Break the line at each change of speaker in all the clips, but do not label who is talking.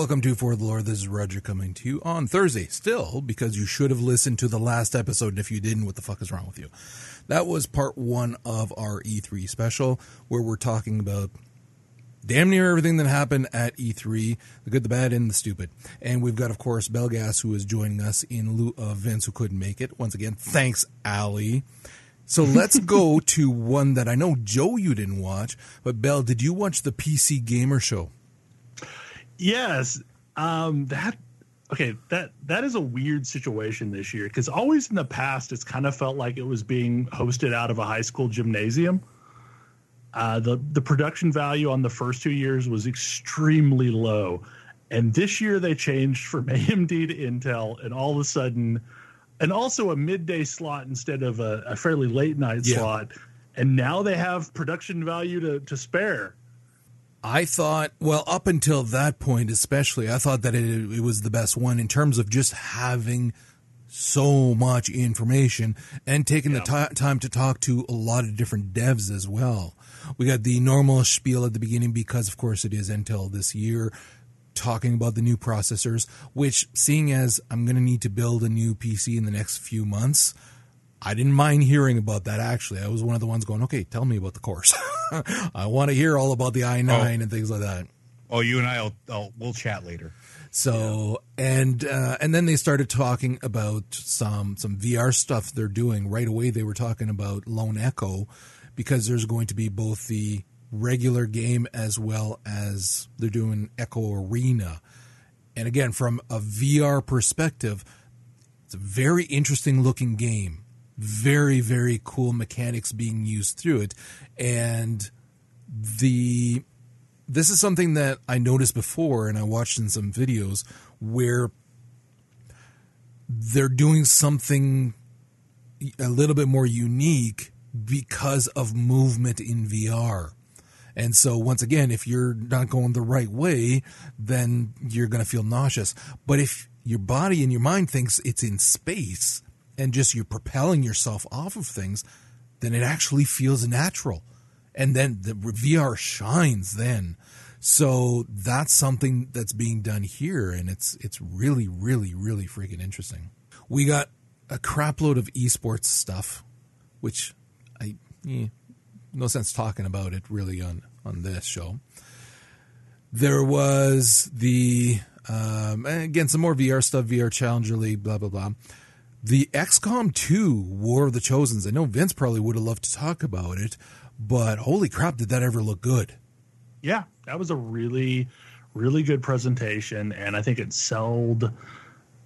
Welcome to For the Lore. This is Roger coming to you on Thursday, still, because you should have listened to the last episode, and if you didn't, what the fuck is wrong with you? That was part one of our E3 special, where we're talking about damn near everything that happened at E3 the good, the bad, and the stupid. And we've got, of course, Belgas, who is joining us in lieu of Vince, who couldn't make it. Once again, thanks, Ali. So let's go to one that I know, Joe, you didn't watch, but Bell, did you watch the PC Gamer Show?
Yes. Um, that okay. That that is a weird situation this year because always in the past it's kind of felt like it was being hosted out of a high school gymnasium. Uh, the the production value on the first two years was extremely low, and this year they changed from AMD to Intel, and all of a sudden, and also a midday slot instead of a, a fairly late night
Yeah.
slot, and now they have production value to to spare.
I thought, well, up until that point, especially, I thought that it, it was the best one in terms of just having so much information and taking the ti time to talk to a lot of different devs as well. We got the normal spiel at the beginning because, of course, it is Intel this year, talking about the new processors, which, seeing as I'm going to need to build a new PC in the next few months, I didn't mind hearing about that actually. I was one of the ones going, okay, tell me about the course. I want to hear all about the i9
Oh.
and things like that.
Oh, you and I will I'll, we'll chat later.
So and uh, and then they started talking about some some VR stuff they're doing right away. They were talking about Lone Echo because there's going to be both the regular game as well as they're doing Echo Arena. And again, from a VR perspective, it's a very interesting looking game. Very very cool mechanics being used through it, and the this is something that I noticed before and I watched in some videos where they're doing something a little bit more unique because of movement in VR. And so once again, if you're not going the right way, then you're going to feel nauseous. But if your body and your mind thinks it's in space and just you're propelling yourself off of things, then it actually feels natural. And then the VR shines then. So that's something that's being done here and it's it's really really really freaking interesting. We got a crapload of esports stuff which I eh, no sense talking about it really on on this show. There was the um, again some more VR stuff, VR Challenger League, blah blah blah. The XCOM 2 War of the Chosens. I know Vince probably would have loved to talk about it, but holy crap, did that ever look good?
yeah, that was a really, really good presentation, and I think it sold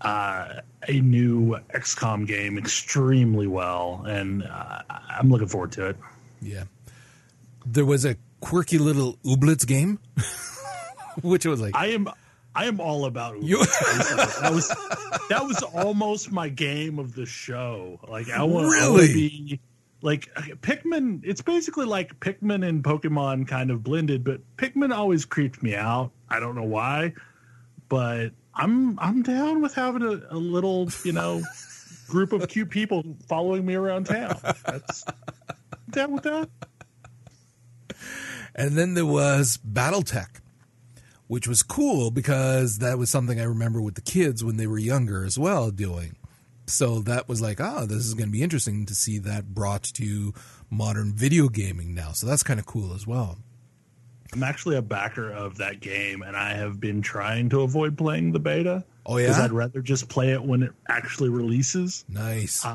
uh, a new XCOM game extremely well, and uh, I'm looking forward to it.
Yeah. There was a quirky little Ooblets game, which was like,
I am, I am all about
You-
that was that was almost my game of the show. Like I want
Really?
to be like Pikmin. It's basically like Pikmin and Pokemon kind of blended, but Pikmin always creeped me out. I don't know why, but I'm I'm down with having a, a little you know group of cute people following me around town. That's I'm down with that.
and then there was Battletech, which was cool because that was something I remember with the kids when they were younger as well doing. So that was like, ah, this is going to be interesting to see that brought to modern video gaming now. So that's kind of cool as well.
I'm actually a backer of that game, and I have been trying to avoid playing the beta.
Oh, yeah, because?
I'd rather just play it when it actually releases.
Nice.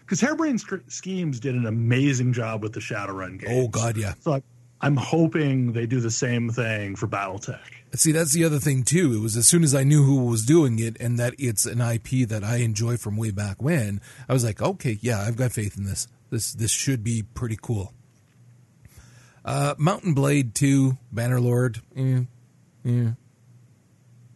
Because Hairbrain Sc- Schemes did an amazing job with the Shadowrun game.
oh, God, yeah.
So I, I'm hoping they do the same thing for BattleTech.
See, that's the other thing too. It was as soon as I knew who was doing it and that it's an IP that I enjoy from way back when, I was like, okay, yeah, I've got faith in this. This this should be pretty cool. Uh, Mount & Blade 2, Bannerlord, eh, eh.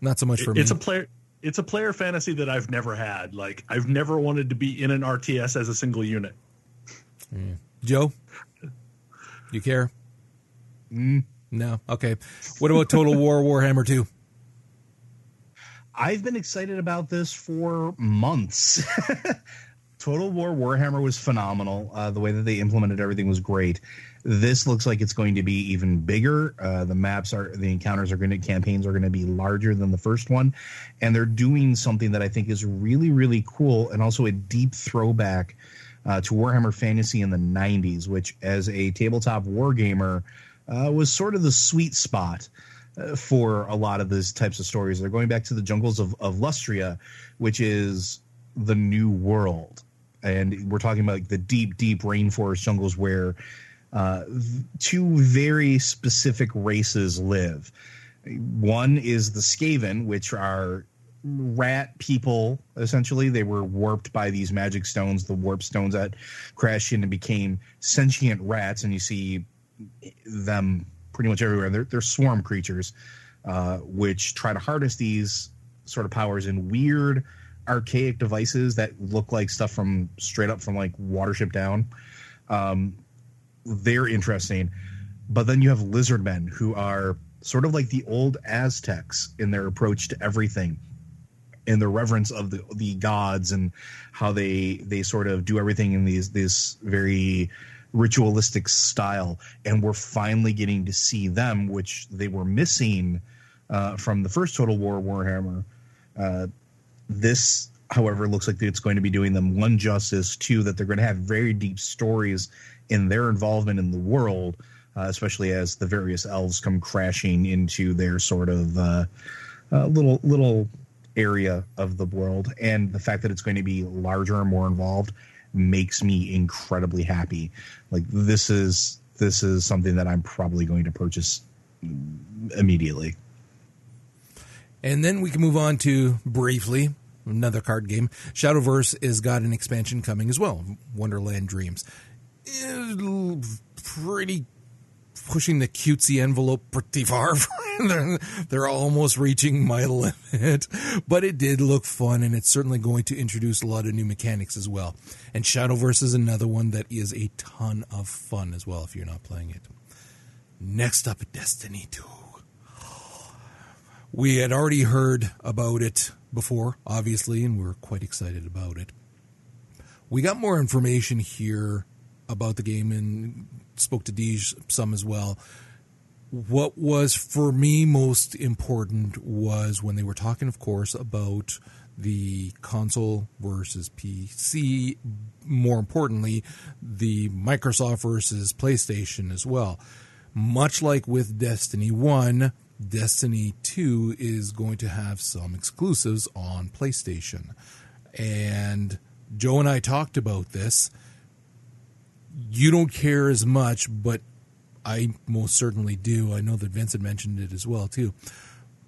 not so much for
it's
me.
a player. It's a player fantasy that I've never had. Like I've never wanted to be in an RTS as a single unit.
Joe, you care? No. Okay. What about Total War Warhammer Two?
I've been excited about this for months. Total War Warhammer was phenomenal. Uh, the way that they implemented everything was great. This looks like it's going to be even bigger. Uh, the maps are, the encounters are going to, campaigns are going to be larger than the first one. And they're doing something that I think is really, really cool and also a deep throwback uh, to Warhammer Fantasy in the 90s, which, as a tabletop wargamer, uh, was sort of the sweet spot uh, for a lot of these types of stories. They're going back to the jungles of, of Lustria, which is the new world. And we're talking about like the deep, deep rainforest jungles where uh, two very specific races live. One is the Skaven, which are rat people, essentially. They were warped by these magic stones, the warp stones that crashed in and became sentient rats. And you see them pretty much everywhere. They're, they're swarm creatures, uh, which try to harness these sort of powers in weird, archaic devices that look like stuff from straight up from like Watership Down. Um, they're interesting. But then you have lizard men who are sort of like the old Aztecs in their approach to everything in the reverence of the the gods and how they they sort of do everything in these this very ritualistic style and we're finally getting to see them which they were missing uh, from the first total war warhammer. Uh, this however looks like it's going to be doing them one justice two that they're going to have very deep stories in their involvement in the world uh, especially as the various elves come crashing into their sort of uh, uh, little little area of the world and the fact that it's going to be larger and more involved makes me incredibly happy like this is this is something that i'm probably going to purchase immediately
And then we can move on to briefly another card game. Shadowverse has got an expansion coming as well. Wonderland Dreams. It'll pretty pushing the cutesy envelope pretty far. they're, they're almost reaching my limit, but it did look fun, and it's certainly going to introduce a lot of new mechanics as well. And Shadowverse is another one that is a ton of fun as well if you're not playing it. Next up, Destiny 2. We had already heard about it before, obviously, and we were quite excited about it. We got more information here about the game and spoke to Deej some as well. What was for me most important was when they were talking, of course, about the console versus PC. More importantly, the Microsoft versus PlayStation as well. Much like with Destiny 1, Destiny 2 is going to have some exclusives on PlayStation. And Joe and I talked about this. You don't care as much, but I most certainly do. I know that Vincent mentioned it as well too.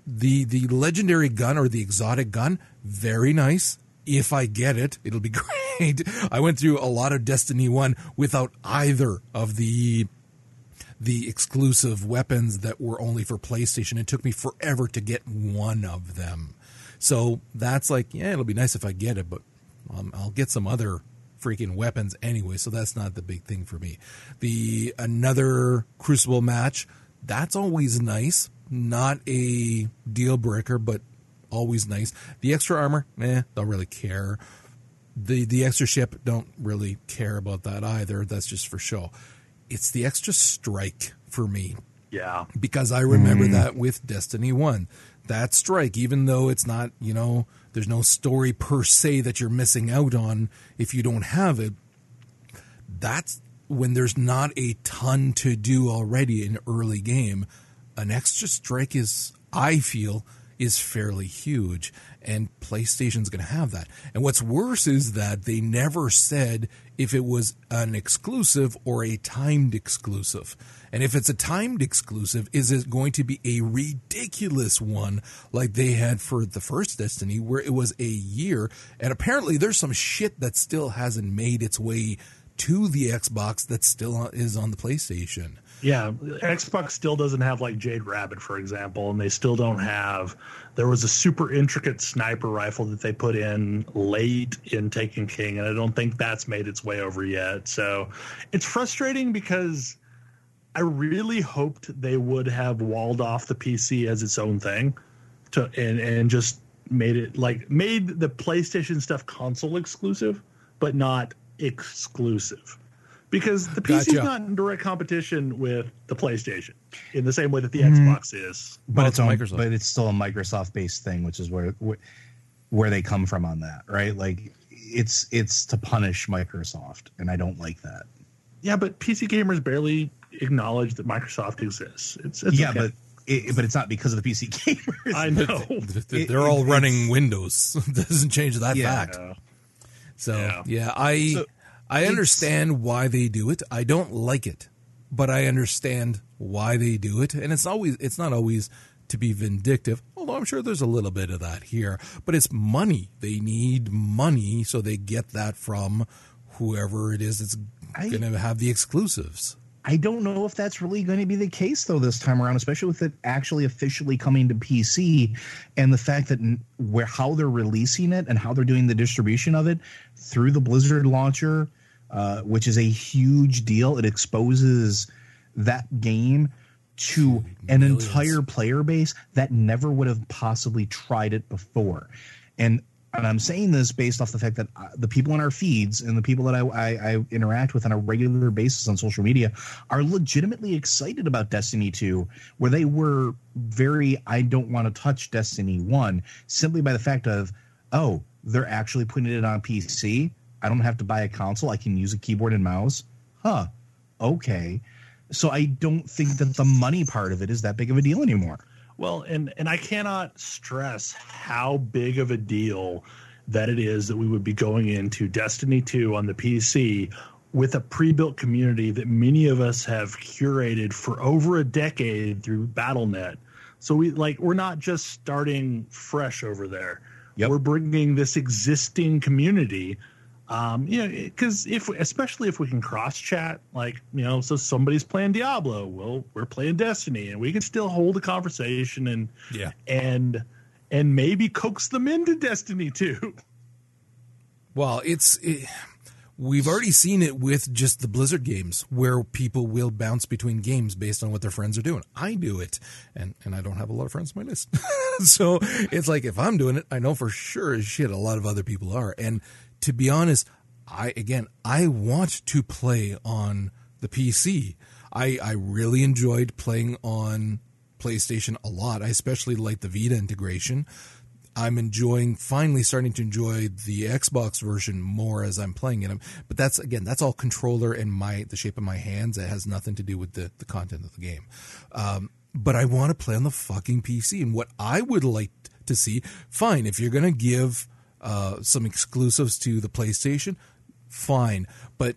The the legendary gun or the exotic gun, very nice. If I get it, it'll be great. I went through a lot of Destiny 1 without either of the the exclusive weapons that were only for PlayStation. It took me forever to get one of them. So that's like, yeah, it'll be nice if I get it, but um, I'll get some other freaking weapons anyway. So that's not the big thing for me. The another Crucible match, that's always nice. Not a deal breaker, but always nice. The extra armor, eh, don't really care. The the extra ship, don't really care about that either. That's just for show it's the extra strike for me
Yeah.
because I remember that with Destiny 1. That strike, even though it's not, you know, there's no story per se that you're missing out on if you don't have it, that's when there's not a ton to do already in early game. An extra strike is, I feel, is fairly huge, and PlayStation's going to have that. And what's worse is that they never said if it was an exclusive or a timed exclusive. And if it's a timed exclusive, is it going to be a ridiculous one like they had for the first Destiny, where it was a year? And apparently, there's some shit that still hasn't made its way to the Xbox that still is on the PlayStation.
Yeah, Xbox still doesn't have like Jade Rabbit, for example, and they still don't have. There was a super intricate sniper rifle that they put in late in Taken King, and I don't think that's made its way over yet. So it's frustrating because I really hoped they would have walled off the PC as its own thing, to and and just made it like made the PlayStation stuff console exclusive, but not exclusive because the PC is gotcha. not in direct competition with the PlayStation in the same way that the mm-hmm. Xbox is.
But well, it's, on, Microsoft. but it's still a Microsoft based thing, which is where, where where they come from on that, right? Like it's it's to punish Microsoft, and I don't like that.
Yeah, but PC gamers barely acknowledge that Microsoft exists. It's, it's
yeah,
okay.
but it, but it's not because of the PC gamers.
I know
they're all running Windows. doesn't change that yeah. fact. So yeah, yeah I so, I understand why they do it. I don't like it, but I understand why they do it, and it's always it's not always to be vindictive. Although I'm sure there's a little bit of that here, but it's money. They need money, so they get that from whoever it is that's going to have the exclusives.
I don't know if that's really going to be the case though this time around, especially with it actually officially coming to PC and the fact that where how they're releasing it and how they're doing the distribution of it through the Blizzard launcher uh, which is a huge deal. It exposes that game to an Millions. entire player base that never would have possibly tried it before. And and I'm saying this based off the fact that uh, the people in our feeds and the people that I, I, I, interact with on a regular basis on social media are legitimately excited about Destiny 2, where they were very, I don't want to touch Destiny 1, simply by the fact of, oh, they're actually putting it on PC. I don't have to buy a console. I can use a keyboard and mouse. Huh. Okay. So I don't think that the money part of it is that big of a deal anymore.
Well, and and I cannot stress how big of a deal that it is that we would be going into Destiny 2 on the PC with a pre-built community that many of us have curated for over a decade through BattleNet. So we like we're not just starting fresh over there. Yep. We're bringing this existing community um, you know, because if especially if we can cross chat, like you know, so somebody's playing Diablo, well, we're playing Destiny, and we can still hold a conversation and
yeah,
and and maybe coax them into Destiny too.
Well, it's it, we've already seen it with just the Blizzard games, where people will bounce between games based on what their friends are doing. I do it, and and I don't have a lot of friends on my list, so it's like if I'm doing it, I know for sure as shit a lot of other people are, and to be honest, I again I want to play on the PC. I I really enjoyed playing on PlayStation a lot. I especially like the Vita integration. I'm enjoying finally starting to enjoy the Xbox version more as I'm playing it. But that's again, that's all controller and my the shape of my hands. It has nothing to do with the the content of the game. Um, but I want to play on the fucking PC. And what I would like to see, fine, if you're to give uh, some exclusives to the PlayStation, fine, but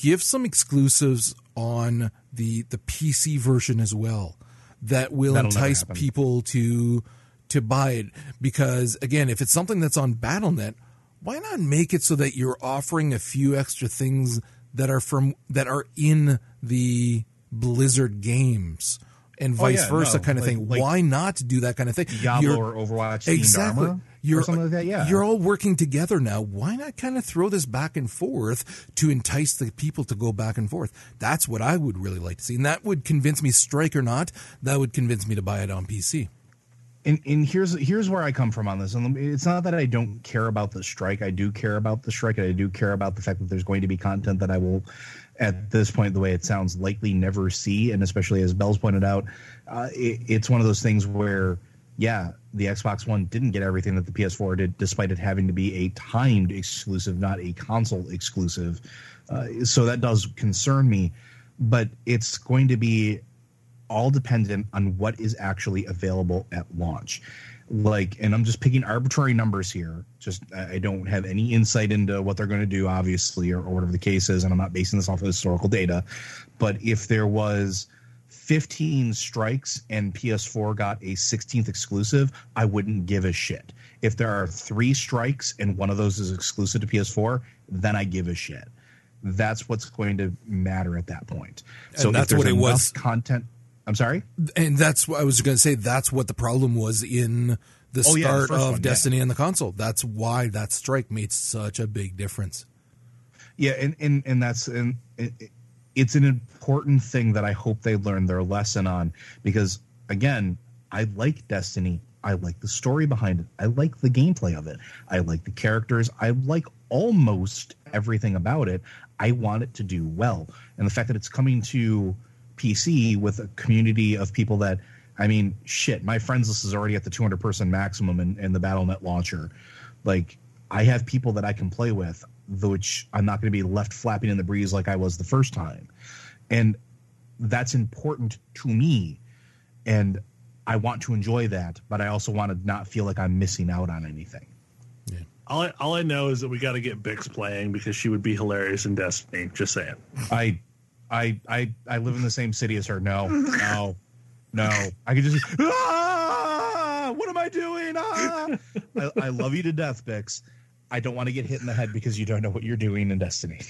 give some exclusives on the the PC version as well that will That'll entice people to to buy it. Because again if it's something that's on battle.net why not make it so that you're offering a few extra things that are from that are in the blizzard games and vice oh, yeah, versa no. kind of like, thing like why not do that kind of thing
diablo you're, or overwatch exactly
you're,
or something like that. Yeah,
you're all working together now. Why not kind of throw this back and forth to entice the people to go back and forth? That's what I would really like to see, and that would convince me, strike or not, that would convince me to buy it on PC.
And, and here's here's where I come from on this. And it's not that I don't care about the strike. I do care about the strike, and I do care about the fact that there's going to be content that I will, at this point, the way it sounds, likely never see. And especially as Bell's pointed out, uh, it, it's one of those things where yeah, the Xbox One didn't get everything that the PS4 did, despite it having to be a timed exclusive, not a console exclusive. Uh, so that does concern me, but it's going to be all dependent on what is actually available at launch. Like, and I'm just picking arbitrary numbers here. Just I don't have any insight into what they're going to do, obviously, or, or whatever the case is, and I'm not basing this off of historical data. But if there was 15 strikes and PS4 got a 16th exclusive, I wouldn't give a shit. If there are three strikes and one of those is exclusive to PS4, then I give a shit. that's what's going to matter at that point. So
And that's what it was.
Content. I'm sorry.
And that's what I was going to say. That's what the problem was in the
Oh, yeah, the
start of
one, yeah.
Destiny and the console. That's why that strike made such a big difference.
Yeah, and and and that's and it, it's an important thing that I hope they learn their lesson on because again, I like Destiny. I like the story behind it. I like the gameplay of it. I like the characters. I like almost everything about it. I want it to do well. And the fact that it's coming to PC with a community of people that I mean, shit, my friends list is already at the 200 person maximum in, in the BattleNet launcher. Like, I have people that I can play with, which I'm not going to be left flapping in the breeze like I was the first time. And that's important to me. And I want to enjoy that, but I also want to not feel like I'm missing out on anything.
All I, all I know is that we got to get Bix playing because she would be hilarious in Destiny. Just saying.
I, I, I, I live in the same city as her. No, no, no. I could just. Ah, what am I doing? Ah! I, I love you to death, Bix. I don't want to get hit in the head because you don't know what you're doing in Destiny.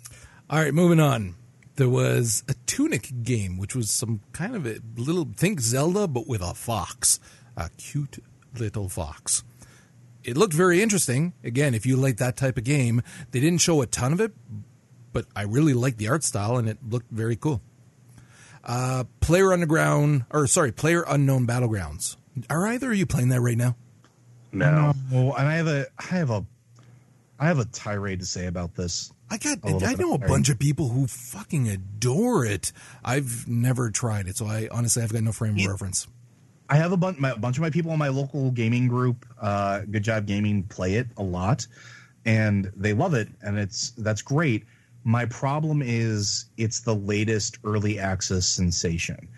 All right, moving on. There was a Tunic game, which was some kind of a little think Zelda, but with a fox, a cute little fox. It looked very interesting. Again, if you like that type of game, they didn't show a ton of it, but I really liked the art style and it looked very cool. Uh, Player Underground, or sorry, Player Unknown Battlegrounds. Are either of you playing that right now?
No.
Well, and I have a, I have a, I have a tirade to say about this.
I got.
A
I know a
of
bunch of people who fucking adore it. I've never tried it, so I honestly I've got no frame of reference.
I have a bunch, my, a bunch of my people in my local gaming group, uh, Good Job Gaming, play it a lot, and they love it, and it's that's great. My problem is it's the latest early access sensation,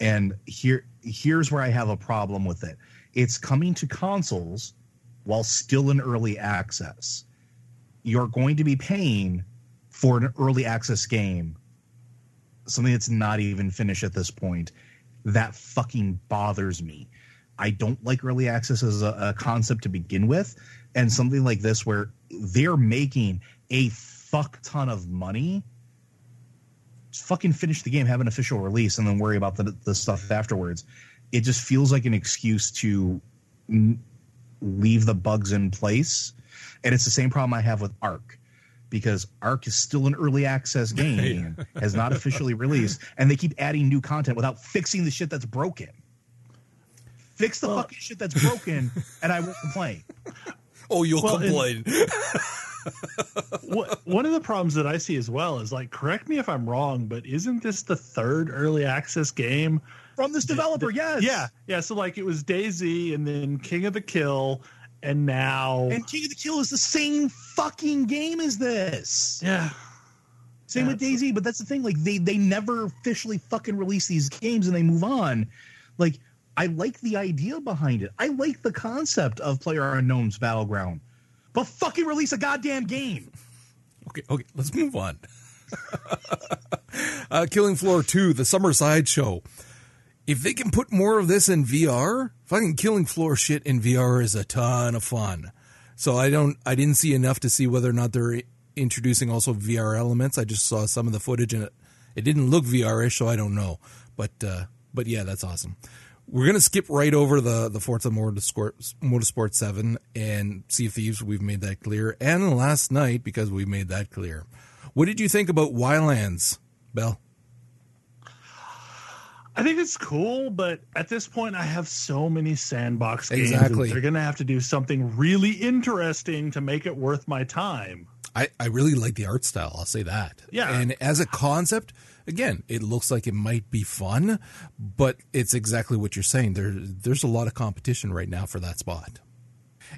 and here here's where I have a problem with it. It's coming to consoles while still in early access. You're going to be paying for an early access game, something that's not even finished at this point that fucking bothers me. I don't like early access as a, a, concept to begin with, and something like this where they're making a fuck ton of money. Just fucking finish the game, have an official release, and then worry about the, the stuff afterwards. It just feels like an excuse to n- leave the bugs in place, and it's the same problem I have with Ark because Ark is still an early access game, has not officially released, and they keep adding new content without fixing the shit that's broken. Fix the fucking shit that's broken, and I won't complain.
Oh, you'll
Well,
complain.
what, one of the problems that I see as well is like, correct me if I'm wrong, but isn't this the third early access game?
From this developer, yes.
Yeah, yeah. So like, it was DayZ, and then King of the Kill, and now
And King of the Kill is the same fucking game as this.
yeah,
Same
Yeah,
with DayZ, but that's the thing. Like they they never officially fucking release these games and they move on. Like I like the idea behind it. I like the concept of Player Unknown's Battleground, but fucking release a goddamn game.
Okay, okay, let's move on. uh, Killing Floor 2, the Summer Sideshow. If they can put more of this in VR, fucking Killing Floor shit in VR is a ton of fun. So I don't, I didn't see enough to see whether or not they're introducing also VR elements. I just saw some of the footage and it, it didn't look VR-ish, so I don't know. But, uh, but yeah, that's awesome. We're gonna skip right over the the Forza Motorsport, Motorsport Seven and Sea of Thieves. We've made that clear, and last night because we made that clear. What did you think about Wildlands, Bell?
I think it's cool, but at this point, I have so many sandbox games.
Exactly.
They're going to have to do something really interesting to make it worth my time.
I, I really like the art style. I'll say that.
Yeah.
And as a concept, again, it looks like it might be fun, but it's exactly what you're saying. There, there's a lot of competition right now for that spot.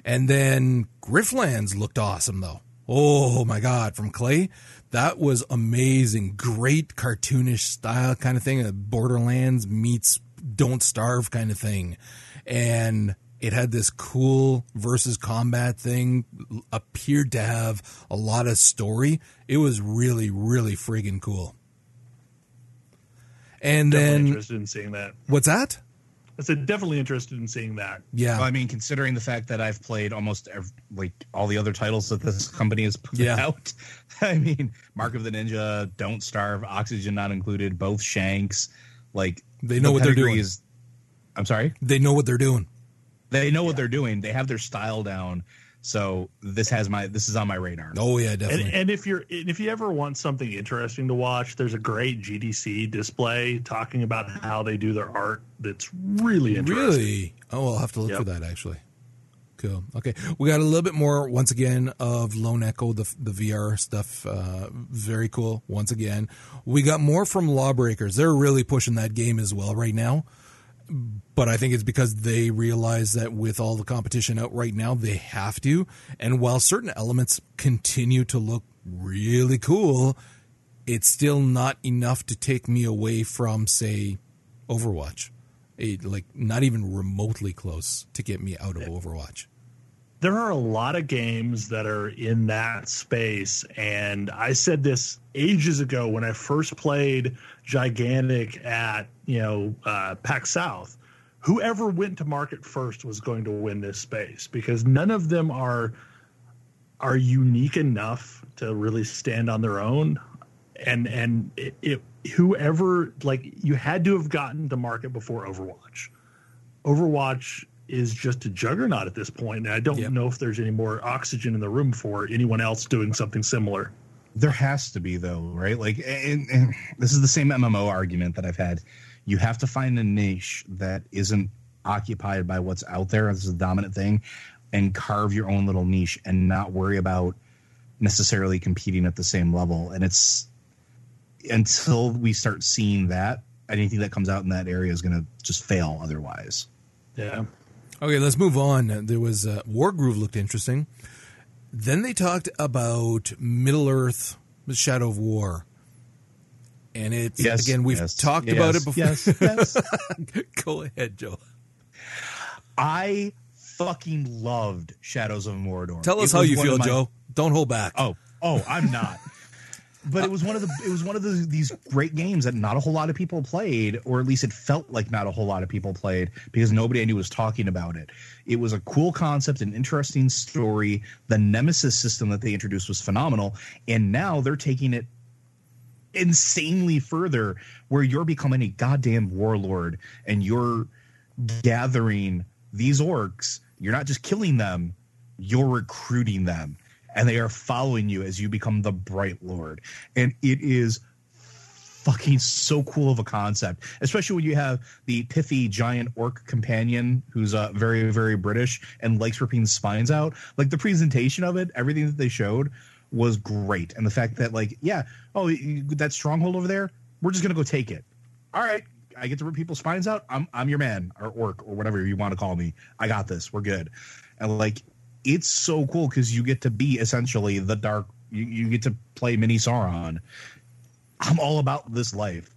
And then Griftlands looked awesome, though. Oh my God, from Klei. That was amazing. Great cartoonish style kind of thing. Borderlands meets Don't Starve kind of thing. And it had this cool versus combat thing, appeared to have a lot of story. It was really, really friggin' cool. And
Definitely
then,
interested in seeing that.
what's that?
I said definitely interested in seeing that.
Yeah,
Well, I mean, considering the fact that I've played almost ev like all the other titles that this company has put
Yeah.
out, I mean, Mark of the Ninja, Don't Starve, Oxygen not included, both Shanks, like
They know
the
what they're doing.
Is, I'm sorry,
they know what they're doing.
They know what they're doing. They have their style down. So this has my this is on my radar.
Oh yeah,
And,
definitely.
and if you're and if you ever want something interesting to watch, there's a great GDC display talking about how they do their art. That's really interesting.
Really? Oh, I'll have to look
Yep.
for that actually. Cool. Okay, we got a little bit more once again of Lone Echo, the the VR stuff. Uh, very cool. Once again, we got more from Lawbreakers. They're really pushing that game as well right now. But I think it's because they realize that with all the competition out right now, they have to. And while certain elements continue to look really cool, it's still not enough to take me away from, say, Overwatch. It, like not even remotely close to get me out of Overwatch.
There are a lot of games that are in that space and i said this ages ago when i first played gigantic at you know uh, PAX South. Whoever went to market first was going to win this space because none of them are are unique enough to really stand on their own. And and it, it whoever like you had to have gotten to market before overwatch. Overwatch is just a juggernaut at this point, and I don't
Yep.
know if there's any more oxygen in the room for anyone else doing something similar.
There has to be though, right? Like, and, and this is the same MMO argument that I've had. You have to find a niche that isn't occupied by what's out there. This is the dominant thing, and carve your own little niche and not worry about necessarily competing at the same level. And it's until we start seeing that, anything that comes out in that area is going to just fail otherwise.
Yeah.
Okay, let's move on. There was uh, Wargroove looked interesting. Then they talked about Middle Earth, The Shadow of War. And it's
Yes,
again we've
yes,
talked
yes,
about it before.
Yes, yes.
Go ahead, Joe.
I fucking loved Shadows of Mordor.
Tell us
It
how you feel,
my-
Joe. Don't hold back.
Oh, oh, I'm not. but it was one of the it was one of the, these great games that not a whole lot of people played, or at least it felt like not a whole lot of people played because nobody I knew was talking about it. It was a cool concept, an interesting story. The Nemesis system that they introduced was phenomenal, and now they're taking it insanely further where you're becoming a goddamn warlord and you're gathering these orcs you're not just killing them you're recruiting them and they are following you as you become the bright lord. And it is fucking so cool of a concept especially when you have the pithy giant orc companion who's uh, very very british and likes ripping spines out. Like the presentation of it everything that they showed was great. And the fact that like yeah oh that stronghold over there we're just gonna go take it. All right i get to rip people's spines out. I'm i'm your man or orc or whatever you want to call me. I got this. We're good. And like it's so cool because you get to be essentially the dark you, you get to play mini sauron i'm all about this life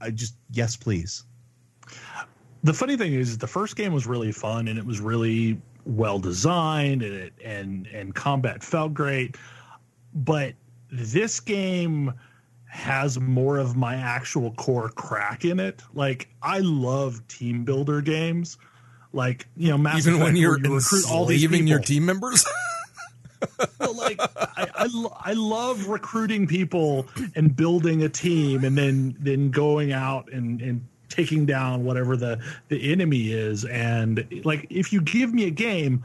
i just yes please
The funny thing is, the first game was really fun and it was really well designed and it, and and combat felt great. But this game has more of my actual core crack in it. Like I love team builder games. Like you know, Mass
Even when you're
you recruit all these
even your team members.
Well, like I, I, I love recruiting people and building a team and then then going out and and taking down whatever the the enemy is and like if you give me a game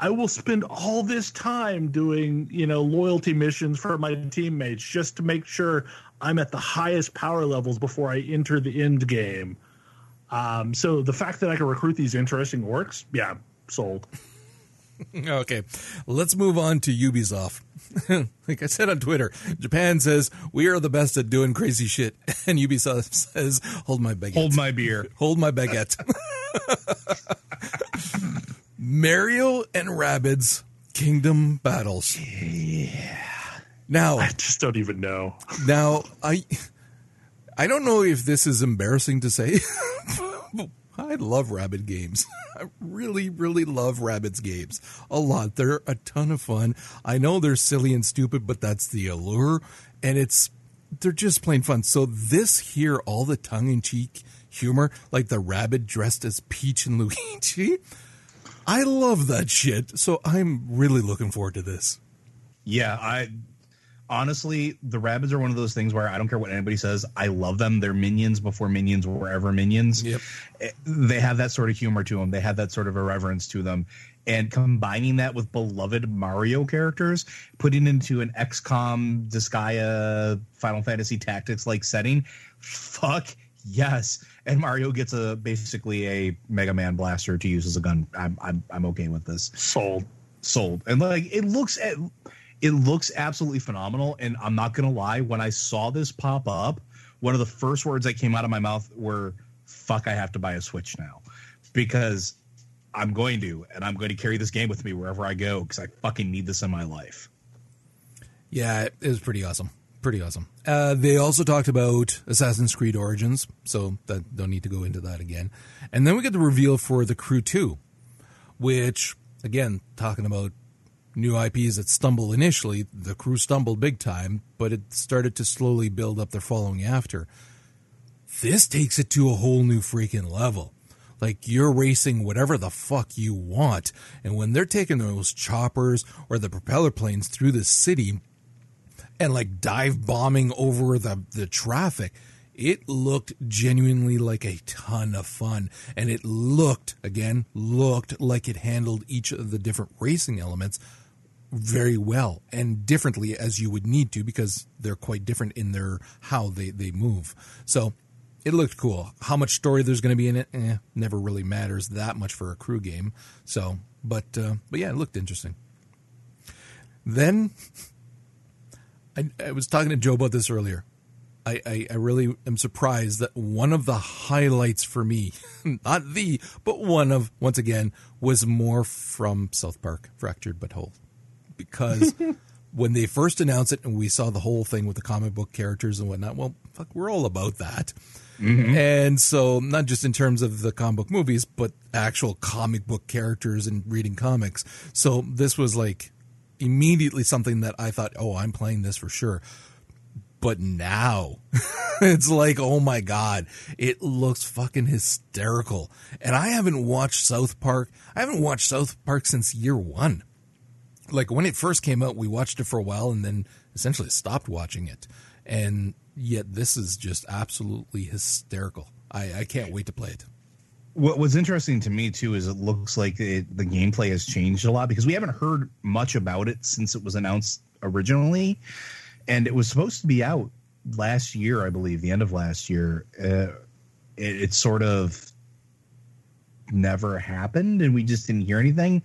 I will spend all this time doing, you know, loyalty missions for my teammates just to make sure I'm at the highest power levels before I enter the end game. Um, so the fact that I can recruit these interesting orcs, yeah, sold.
Okay, let's move on to Ubisoft. like I said on Twitter, Japan says we are the best at doing crazy shit, and Ubisoft says, "Hold my baguette,
hold my beer
hold my baguette." Mario and Rabbids Kingdom Battles. Yeah. Now,
I just don't even know.
now I, I don't know if this is embarrassing to say. I love Rabbid games. I really, really love Rabbids games a lot. They're a ton of fun. I know they're silly and stupid, but that's the allure. And it's they're just plain fun. So this here, all the tongue in cheek humor, like the Rabbid dressed as Peach and Luigi. I love that shit. So I'm really looking forward to this.
Yeah, I honestly, the Rabbids are one of those things where I don't care what anybody says. I love them. They're minions before minions were ever minions.
Yep.
Eh, They have that sort of humor to them. They have that sort of irreverence to them. And combining that with beloved Mario characters, putting into an XCOM, Disgaea, Final Fantasy Tactics like setting, fuck yes. And Mario gets a basically a Mega Man blaster to use as a gun. I'm I'm I'm okay with this
Sold.
sold and like it looks at it looks absolutely phenomenal and i'm not gonna lie when i saw this pop up one of the first words that came out of my mouth were fuck i have to buy a switch now because i'm going to and i'm going to carry this game with me wherever i go because i fucking need this in my life
Yeah, it was pretty awesome. Pretty awesome. Uh, they also talked about Assassin's Creed Origins, so that don't need to go into that again. And then we get the reveal for the Crew 2, which, again, talking about new IPs that stumble initially, the Crew stumbled big time, but it started to slowly build up their following after. This takes it to a whole new freaking level. Like you're racing whatever the fuck you want. And when they're taking those choppers or the propeller planes through the city, and like dive bombing over the, the traffic. It looked genuinely like a ton of fun. And it looked, again, looked like it handled each of the different racing elements very well and differently as you would need to because they're quite different in their how they, they move. So it looked cool. How much story there's going to be in it, eh, never really matters that much for a crew game. So, but uh, but yeah, it looked interesting. Then I, I was talking to Joe about this earlier. I, I, I really am surprised that one of the highlights for me, not the, but one of, once again, was more from South Park, Fractured But Whole. Because when they first announced it and we saw the whole thing with the comic book characters and whatnot, well, fuck, we're all about that. Mm-hmm. And so, not just in terms of the comic book movies, but actual comic book characters and reading comics. So, this was like immediately something that I thought, oh, I'm playing this for sure. But now it's like, oh my God, it looks fucking hysterical. And I haven't watched South Park. I haven't watched South Park since year one. Like when it first came out, we watched it for a while and then essentially stopped watching it. And yet this is just absolutely hysterical. I, I can't wait to play it.
What was interesting to me too is it looks like it, the gameplay has changed a lot because we haven't heard much about it since it was announced originally, and it was supposed to be out last year, I believe, the end of last year. Uh, it, it sort of never happened, and we just didn't hear anything.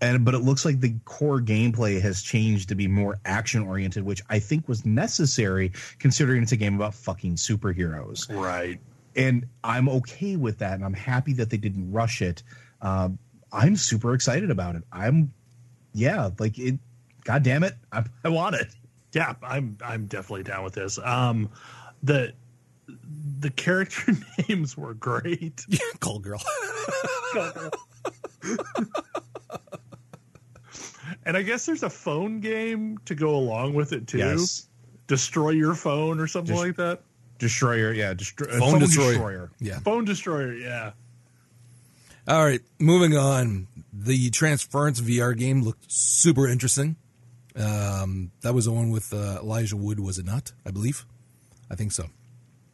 And but it looks like the core gameplay has changed to be more action oriented, which I think was necessary considering it's a game about fucking superheroes
Right.
and I'm okay with that, and I'm happy that they didn't rush it. Uh, I'm super excited about it. I'm, yeah, like it. God damn it, I, I want it.
Yeah, I'm I'm definitely down with this. Um the the character names were great.
Yeah, Call girl.
And I guess there's a phone game to go along with it too.
Yes,
Destroy your phone or something
Just-
like that.
destroyer. Yeah, destroy, uh,
Phone destroyer. Yeah.
Phone destroyer, yeah.
All right, moving on. The Transference VR game looked super interesting. Um, that was the one with uh, Elijah Wood, was it not? I believe. I think so.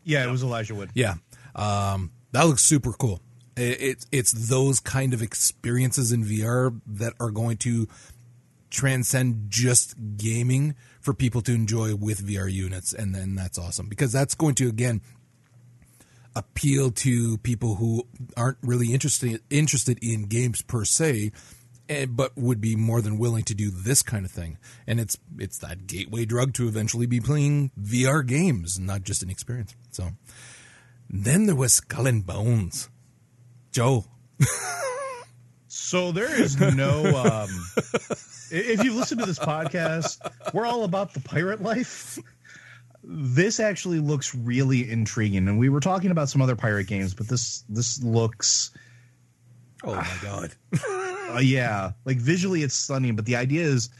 Yeah, it was Elijah Wood.
Yeah, um, that looks super cool. It, it, it's those kind of experiences in VR that are going to transcend just gaming for people to enjoy with VR units, and then that's awesome because that's going to again appeal to people who aren't really interested interested in games per se, eh, but would be more than willing to do this kind of thing. And it's it's that gateway drug to eventually be playing VR games, not just an experience. So then there was Skull and Bones. Joe,
So there is no. Um, if you listen to this podcast, we're all about the pirate life. This actually looks really intriguing, and we were talking about some other pirate games, but this this looks
oh my god,
Uh, yeah, like visually it's stunning, but the idea is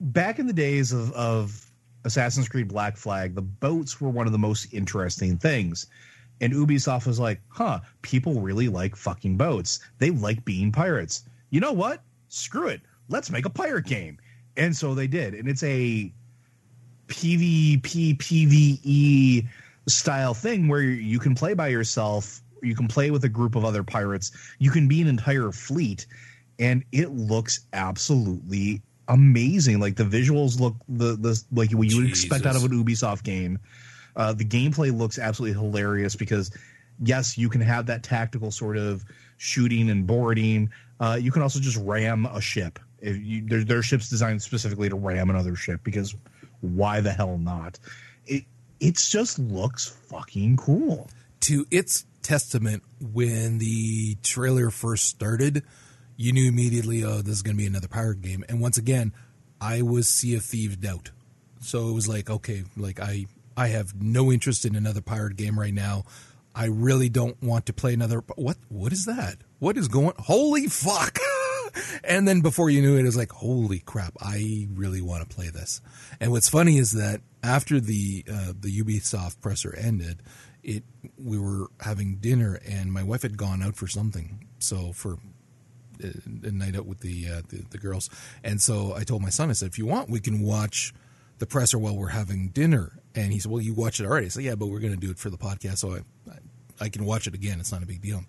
back in the days of, of Assassin's Creed Black Flag, the boats were one of the most interesting things. And Ubisoft was like, huh, people really like fucking boats. They like being pirates. You know what? Screw it. Let's make a pirate game. And so they did. And it's a PvP, PvE style thing where you can play by yourself, you can play with a group of other pirates, you can be an entire fleet, and it looks absolutely amazing. Like the visuals look the the like what you would expect out of an Ubisoft game. Uh, the gameplay looks absolutely hilarious because yes, you can have that tactical sort of shooting and boarding. Uh, you can also just ram a ship. If you, there, there are ships designed specifically to ram another ship because why the hell not? It it just looks fucking cool.
To its testament, when the trailer first started, you knew immediately, oh, this is going to be another pirate game. And once again, I was Sea of Thieves out. So it was like, okay, like I I have no interest in another pirate game right now. I really don't want to play another. What what is that? What is going? Holy fuck! and then before you knew it, it was like, holy crap! I really want to play this. And what's funny is that after the uh, the Ubisoft presser ended, it we were having dinner and my wife had gone out for something. So for a night out with the, uh, the, the girls, and so I told my son, I said, if you want, we can watch the presser while we're having dinner. And he said, well, you watched it already. I said, yeah, but we're going to do it for the podcast, so I, I, I can watch it again. It's not a big deal.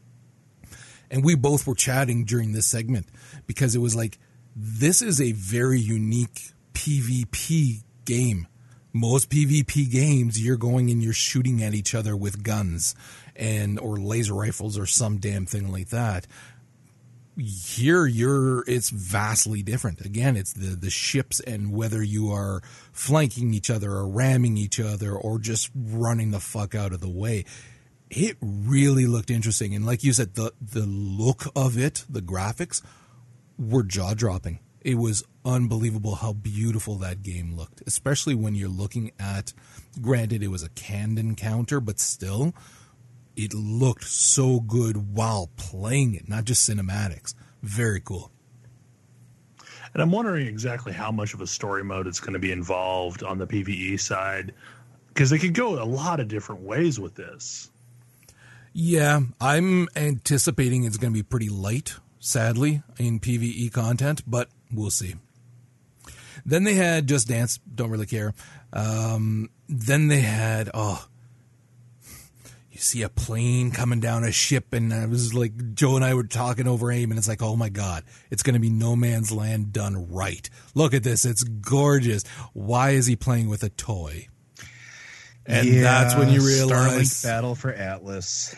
And we both were chatting during this segment because it was like this is a very unique PvP game. Most PvP games, you're going and you're shooting at each other with guns and or laser rifles or some damn thing like that. Here you're it's vastly different. Again it's the the ships and whether you are flanking each other or ramming each other or just running the fuck out of the way it really looked interesting and like you said the the look of it the graphics were jaw dropping it was unbelievable how beautiful that game looked especially when you're looking at granted it was a canned encounter but still it looked so good while playing it, not just cinematics. Very cool.
And I'm wondering exactly how much of a story mode is going to be involved on the PVE side because they could go a lot of different ways with this.
Yeah, I'm anticipating it's going to be pretty light, sadly, in PVE content, but we'll see. Then they had Just Dance, don't really care. Um, then they had, oh, you see a plane coming down a ship, and I was like, Joe and I were talking over AIM, and it's like, oh my God, it's going to be No Man's Land done right. Look at this. It's gorgeous. Why is he playing with a toy? And yeah, that's when you realize
Starlink Battle for Atlas.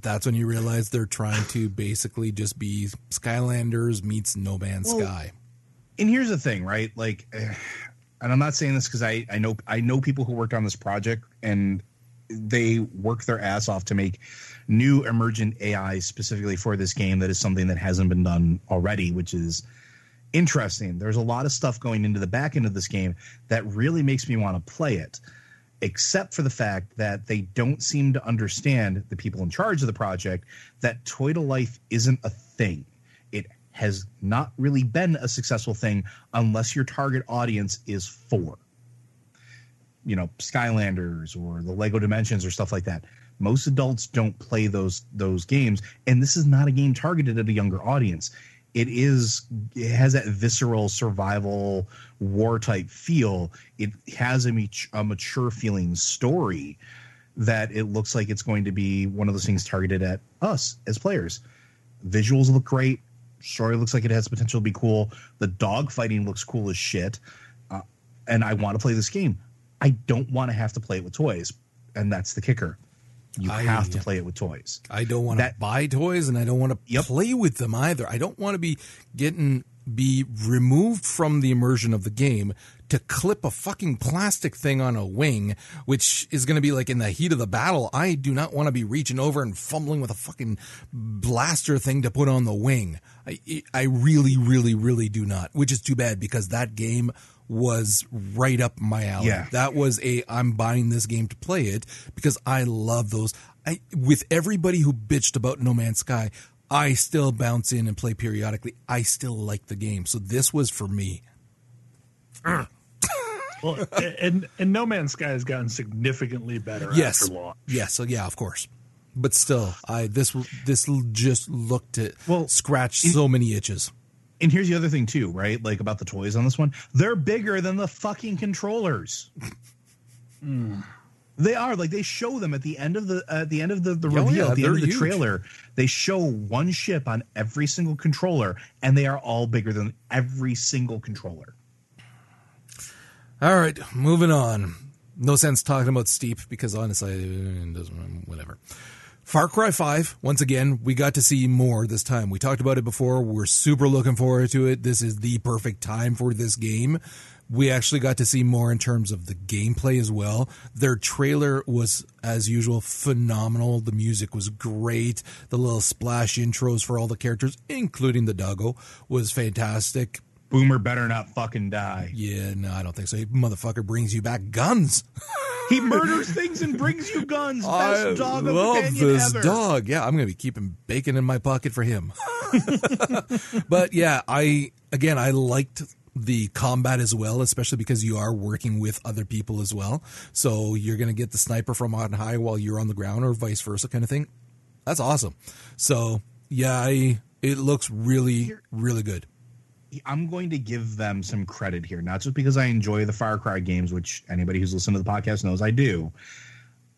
That's when you realize they're trying to basically just be Skylanders meets No Man's well, Sky.
And here's the thing, right? Like, and I'm not saying this because I I know I know people who worked on this project, and they work their ass off to make new emergent AI specifically for this game that is something that hasn't been done already, which is interesting. There's a lot of stuff going into the back end of this game that really makes me want to play it, except for the fact that they don't seem to understand the people in charge of the project that toy to life isn't a thing. It has not really been a successful thing unless your target audience is four you know Skylanders or the Lego Dimensions or stuff like that. Most adults don't play those those games, and this is not a game targeted at a younger audience. It is it has that visceral survival war type feel. It has a, a mature feeling story that it looks like it's going to be one of those things targeted at us as players. Visuals look great. Story looks like it has potential to be cool. The dog fighting looks cool as shit. Uh, and I want to play this game. I don't want to have to play it with toys, and that's the kicker. You I, have to play it with toys.
I don't want to buy toys, and I don't want to yep. play with them either. I don't want to be getting be removed from the immersion of the game to clip a fucking plastic thing on a wing, which is going to be like in the heat of the battle. I do not want to be reaching over and fumbling with a fucking blaster thing to put on the wing. I, I really, really, really do not, which is too bad because that game was right up my alley. Yeah. That was a I'm buying this game to play it because I love those. I with everybody who bitched about No Man's Sky, I still bounce in and play periodically. I still like the game. So this was for me.
well, and and No Man's Sky has gotten significantly better
yes,
after launch.
yes, so yeah, of course. But still, I this this just looked at
Well,
scratch so many itches.
And here's the other thing too, right? Like about the toys on this one, they're bigger than the fucking controllers. Hmm. They are like they show them at the end of the at the end of the, the
Oh,
reveal
yeah,
at the end of the
huge.
trailer. They show one ship on every single controller, and they are all bigger than every single controller.
All right, moving on. No sense talking about Steep because honestly, it doesn't whatever. Far Cry 5, once again, we got to see more this time. We talked about it before. We're super looking forward to it. This is the perfect time for this game. We actually got to see more in terms of the gameplay as well. Their trailer was, as usual, phenomenal. The music was great. The little splash intros for all the characters, including the doggo, was fantastic.
Boomer better not fucking die.
Yeah, no, I don't think so. He motherfucker brings you back guns.
He murders things and brings you guns. Best
I
dog of
love this
ever.
dog. Yeah, I'm going to be keeping bacon in my pocket for him. but yeah, I again, I liked the combat as well, especially because you are working with other people as well. So you're going to get the sniper from on high while you're on the ground, or vice versa, kind of thing. That's awesome. So yeah, I it looks really, really good.
I'm going to give them some credit here, not just because I enjoy the Far Cry games, which anybody who's listened to the podcast knows I do.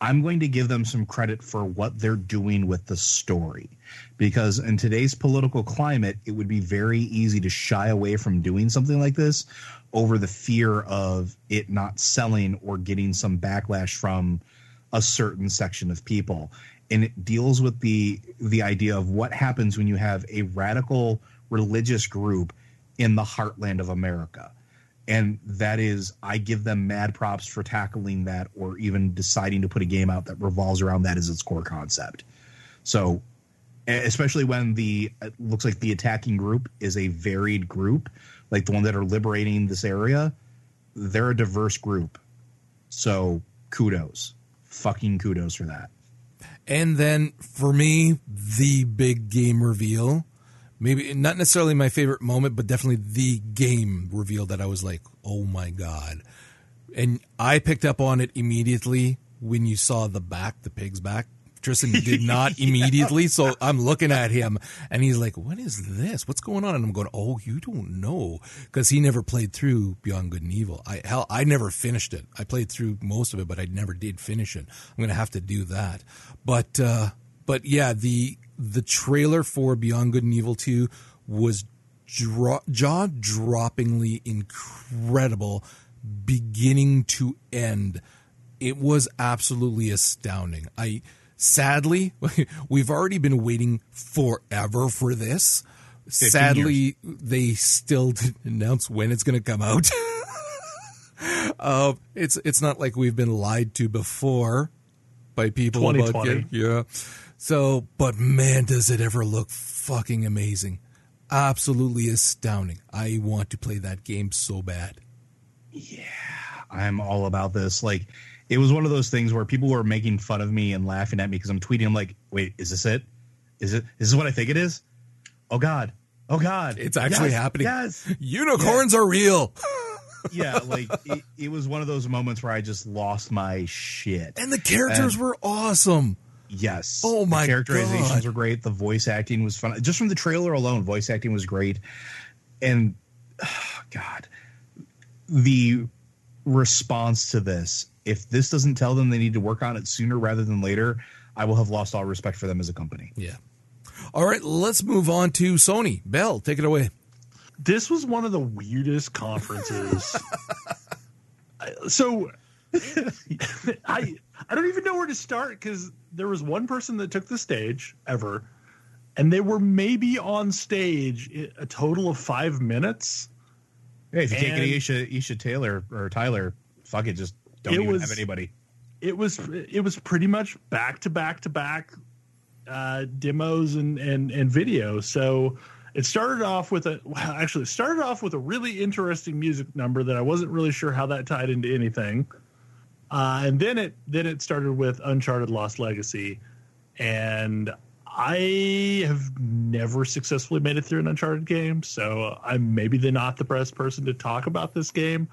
I'm going to give them some credit for what they're doing with the story. Because in today's political climate, it would be very easy to shy away from doing something like this over the fear of it not selling or getting some backlash from a certain section of people. And it deals with the the idea of what happens when you have a radical religious group in the heartland of America and that is i give them mad props for tackling that or even deciding to put a game out that revolves around that as its core concept. So especially when the it looks like the attacking group is a varied group like the one that are liberating this area they're a diverse group. So kudos. Fucking kudos for that.
And then for me, the big game reveal, maybe not necessarily my favorite moment, but definitely the game reveal that I was like, oh my God. And I picked up on it immediately when you saw the back, the pig's back. Tristan did not immediately. So I'm looking at him and he's like, what is this? What's going on? And I'm going, oh, you don't know. Because he never played through Beyond Good and Evil. I, hell, I never finished it. I played through most of it, but I never did finish it. I'm going to have to do that. But, uh, but yeah, the, the trailer for Beyond Good and Evil 2 was dro- jaw droppingly incredible beginning to end. It was absolutely astounding. I sadly we've already been waiting forever for this. Sadly, they still didn't announce when it's going to come out. uh, it's it's not like we've been lied to before by people about
2020.
it. Yeah. So, but man, does it ever look fucking amazing. Absolutely astounding. I want to play that game so bad.
Yeah, I'm all about this. Like, it was one of those things where people were making fun of me and laughing at me because I'm tweeting. I'm like, wait, is this it? Is it? Is this what I think it is? Oh God! Oh God!
It's actually
Yes,
happening.
Yes.
Unicorns are real.
Yeah. Like it, it was one of those moments where I just lost my shit.
And the characters
And-
were awesome.
Yes.
Oh, my
the characterizations
God.
were great. The voice acting was fun. Just from the trailer alone, voice acting was great. And oh God, the response to this, if this doesn't tell them they need to work on it sooner rather than later, I will have lost all respect for them as a company.
Yeah. All right, let's move on to Sony. Bell, take it away.
this was one of the weirdest conferences. So I I don't even know where to start because there was one person that took the stage ever, and they were maybe on stage a total of five minutes.
Hey, if you can't
And-
get Aisha, Aisha Taylor or Tyler, fuck it, just don't even
was-
have anybody.
It was it was pretty much back to back to back uh, demos and, and and video. So it started off with a well, actually it started off with a really interesting music number that I wasn't really sure how that tied into anything. Uh, and then it then it started with Uncharted Lost Legacy, and I have never successfully made it through an Uncharted game, so I'm maybe the not the best person to talk about this game.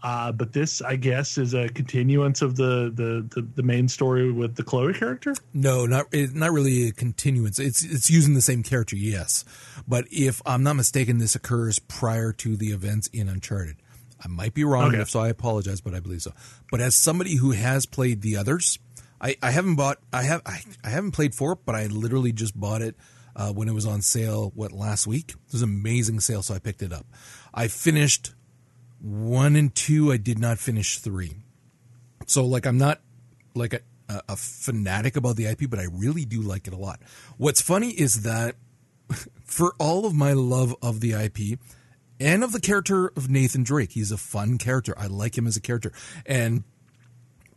Uh, but this, I guess, is a continuance of the, the, the, the main story with the Chloe character.
No, not not really a continuance. It's it's using the same character, yes. But if I'm not mistaken, this occurs prior to the events in Uncharted. I might be wrong.
Okay.
If so, I apologize, but I believe so. But as somebody who has played the others, I, I haven't bought. I have. I, I haven't played four, but I literally just bought it uh, when it was on sale. What last week? It was an amazing sale, so I picked it up. I finished one and two. I did not finish three. So like I'm not like a, a, a fanatic about the IP, but I really do like it a lot. What's funny is that for all of my love of the IP and of the character of Nathan Drake, he's a fun character. I like him as a character, and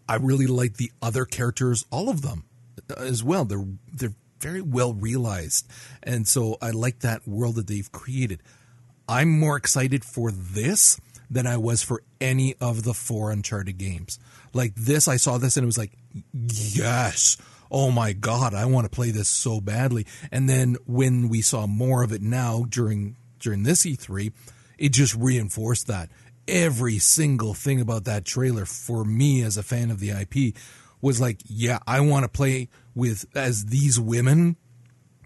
I really like the other characters, all of them uh, as well. They're they're very well realized, and so I like that world that they've created. I'm more excited for this than I was for any of the four Uncharted games. Like this, I saw this and it was like, yes, oh my god, I want to play this so badly. And then when we saw more of it now during during this E3, it just reinforced that. Every single thing about that trailer for me as a fan of the IP was like, yeah, I want to play with as these women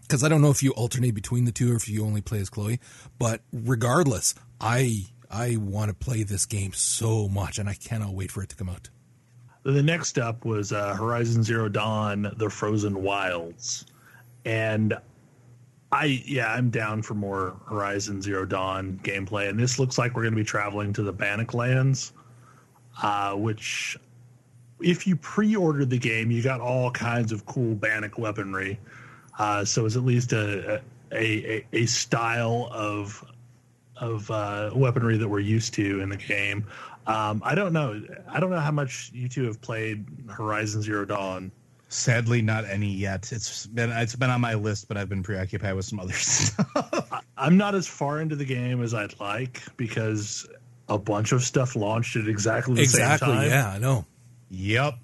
because I don't know if you alternate between the two or if you only play as Chloe. But regardless, I I want to play this game so much, and I cannot wait for it to come out.
The next up was uh, Horizon Zero Dawn: The Frozen Wilds, and I yeah I'm down for more Horizon Zero Dawn gameplay. And this looks like we're going to be traveling to the Banuk Lands, uh, which if you pre-ordered the game, you got all kinds of cool Banuk weaponry. Uh, so it's at least a a, a, a style of of uh, weaponry that we're used to in the game. Um, I don't know. I don't know how much you two have played Horizon Zero Dawn.
Sadly, not any yet. It's been it's been on my list, but I've been preoccupied with some other stuff.
I- I'm not as far into the game as I'd like because a bunch of stuff launched at exactly the
exactly,
same time.
yeah, I know.
yep.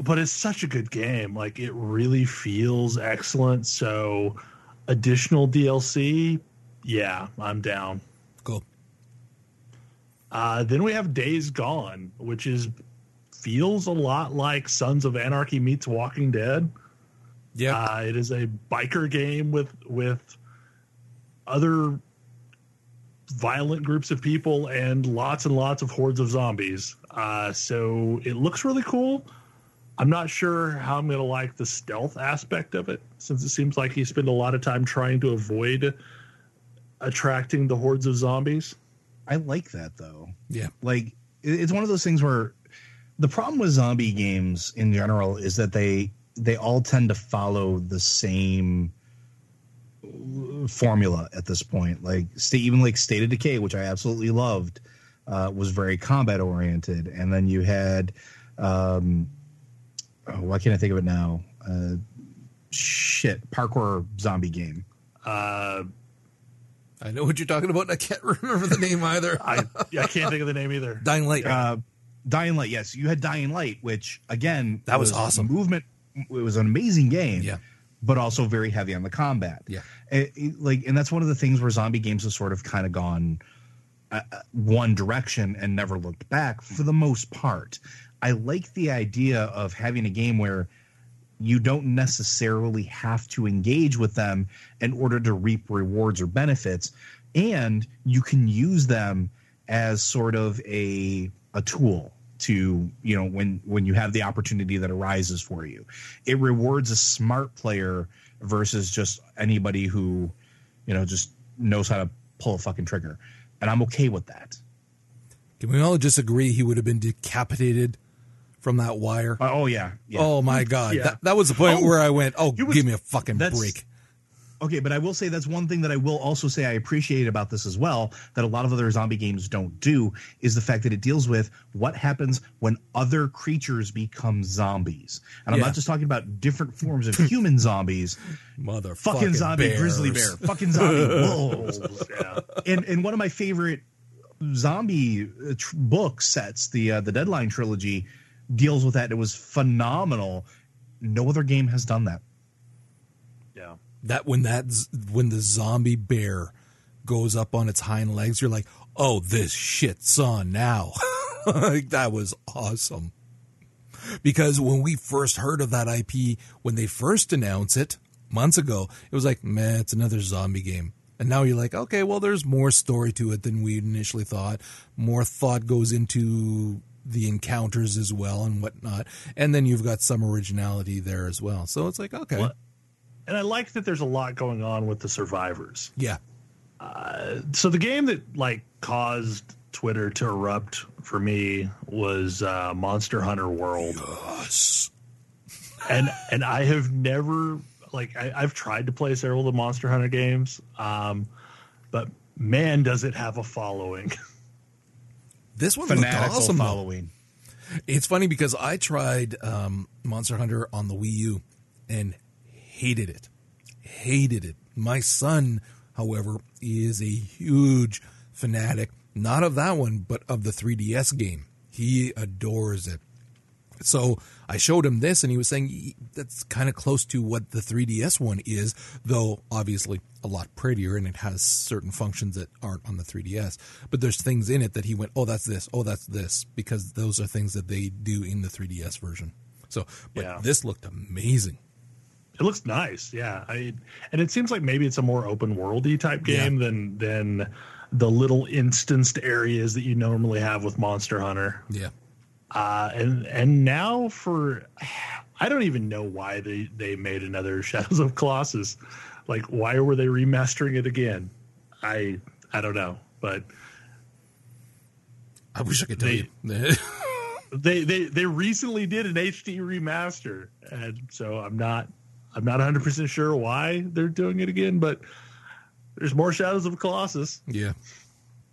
But it's such a good game. Like it really feels excellent. So additional DLC, yeah, I'm down.
Cool.
Uh, then we have Days Gone, which is feels a lot like Sons of Anarchy meets Walking Dead.
Yeah,
Uh, it is a biker game with with other violent groups of people and lots and lots of hordes of zombies. Uh, so it looks really cool. I'm not sure how I'm going to like the stealth aspect of it, since it seems like you spend a lot of time trying to avoid attracting the hordes of zombies.
I like that though.
yeah.
Like it's one of those things where the problem with zombie games in general is that they they all tend to follow the same formula at this point. Like sta- even like State of Decay, which I absolutely loved, uh, was very combat oriented, and then you had um, oh, why can't I think of it now? Uh, shit, parkour zombie game.
Uh,
I know what you're talking about. and I can't remember the name either.
I I can't think of the name either.
Dying Light.
uh, Dying Light. Yes, you had Dying Light, which again
That was awesome.
Movement. It was an amazing game.
Yeah.
but also very heavy on the combat.
Yeah.
It- it- like, and that's one of the things where zombie games have sort of kind of gone uh, uh, one direction and never looked back for the most part. I like the idea of having a game where you don't necessarily have to engage with them in order to reap rewards or benefits and you can use them as sort of a a tool to you know when when you have the opportunity that arises for you it rewards a smart player versus just anybody who you know just knows how to pull a fucking trigger and i'm okay with that
Can we all just agree he would have been decapitated from that wire?
Uh, oh yeah, yeah.
Oh my god,
Yeah.
that, that was the point
Oh,
where I went, "Oh,
was-
give me a fucking break."
Okay, but I will say that's one thing that I will also say I appreciate about this as well that a lot of other zombie games don't do is the fact that it deals with what happens when other creatures become zombies. And I'm not just talking about different forms of human zombies,
Mother
fucking zombie
bears.
grizzly bear, fucking zombie wolves.
yeah.
and and one of my favorite zombie uh, tr- book sets, the uh, the Deadline trilogy, deals with that. It was phenomenal. No other game has done that.
That when that when the zombie bear goes up on its hind legs, you're like, "Oh, this shit's on now." like, that was awesome. Because when we first heard of that IP, when they first announced it months ago, it was like, man, it's another zombie game. And now you're like, okay, well, there's more story to it than we initially thought. More thought goes into the encounters as well and whatnot. And then you've got some originality there as well. So it's like, okay.
Well, and I like that there's a lot going on with the survivors.
Yeah.
Uh, so the game that like caused Twitter to erupt for me was uh, Monster Hunter World.
Yes.
and and I have never like I, have tried to play several of the Monster Hunter games, um, but man, does it have a following.
This one looked awesome.
Following.
It's funny because I tried um, Monster Hunter on the Wii U and hated it. Hated it. My son, however, is a huge fanatic, not of that one, but of the 3DS game. He adores it. So I showed him this, and he was saying that's kind of close to what the 3DS one is, though obviously a lot prettier, and it has certain functions that aren't on the 3DS. But there's things in it that he went, oh, that's this, oh, that's this, because those are things that they do in the 3DS version. So, but yeah. this looked amazing.
It looks nice, yeah. I and it seems like maybe it's a more open worldy type game yeah. than than the little instanced areas that you normally have with Monster Hunter.
Yeah.
Uh, and and now for I don't even know why they they made another Shadows of Colossus. Like why were they remastering it again? I I don't know, but
I wish I could tell
they,
you.
they they they recently did an HD remaster, and so I'm not I'm not 100 percent sure why they're doing it again, but there's more Shadows of Colossus.
Yeah.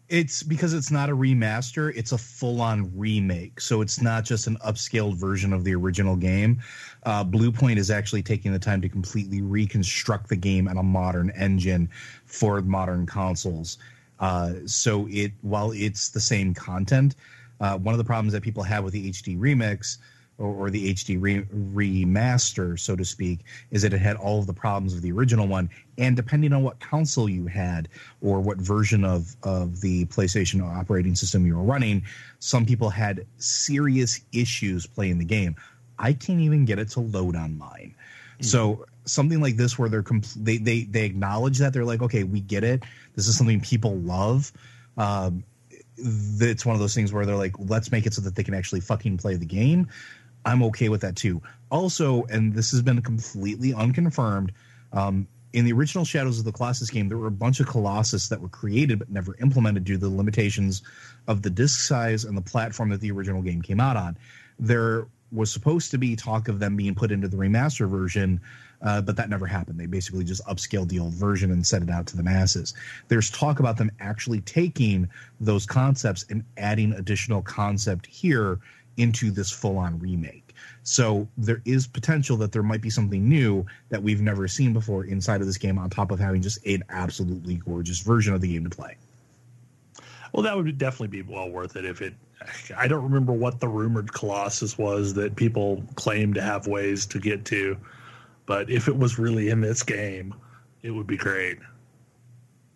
It's because it's not a remaster, it's a full on remake. So it's not just an upscaled version of the original game. Uh, Bluepoint is actually taking the time to completely reconstruct the game on a modern engine for modern consoles. Uh, so it while it's the same content, uh, one of the problems that people have with the HD remix or, the HD re- remaster, so to speak, is that it had all of the problems of the original one. And depending on what console you had or what version of, of the PlayStation operating system you were running, some people had serious issues playing the game. I can't even get it to load on mine. Mm-hmm. So something like this where they're compl- they, they they acknowledge that they're like, okay, we get it. This is something people love. Um, it's one of those things where they're like, let's make it so that they can actually fucking play the game. I'm okay with that too. Also, and this has been completely unconfirmed, um, in the original Shadows of the Colossus game, there were a bunch of Colossus that were created but never implemented due to the limitations of the disk size and the platform that the original game came out on. There was supposed to be talk of them being put into the remaster version, uh, but that never happened. They basically just upscaled the old version and set it out to the masses. There's talk about them actually taking those concepts and adding additional concept here into this full on remake. So there is potential that there might be something new that we've never seen before inside of this game, on top of having just an absolutely gorgeous version of the game to play.
Well, that would definitely be well worth it if it. I don't remember what the rumored Colossus was that people claim to have ways to get to, but if it was really in this game, it would be great.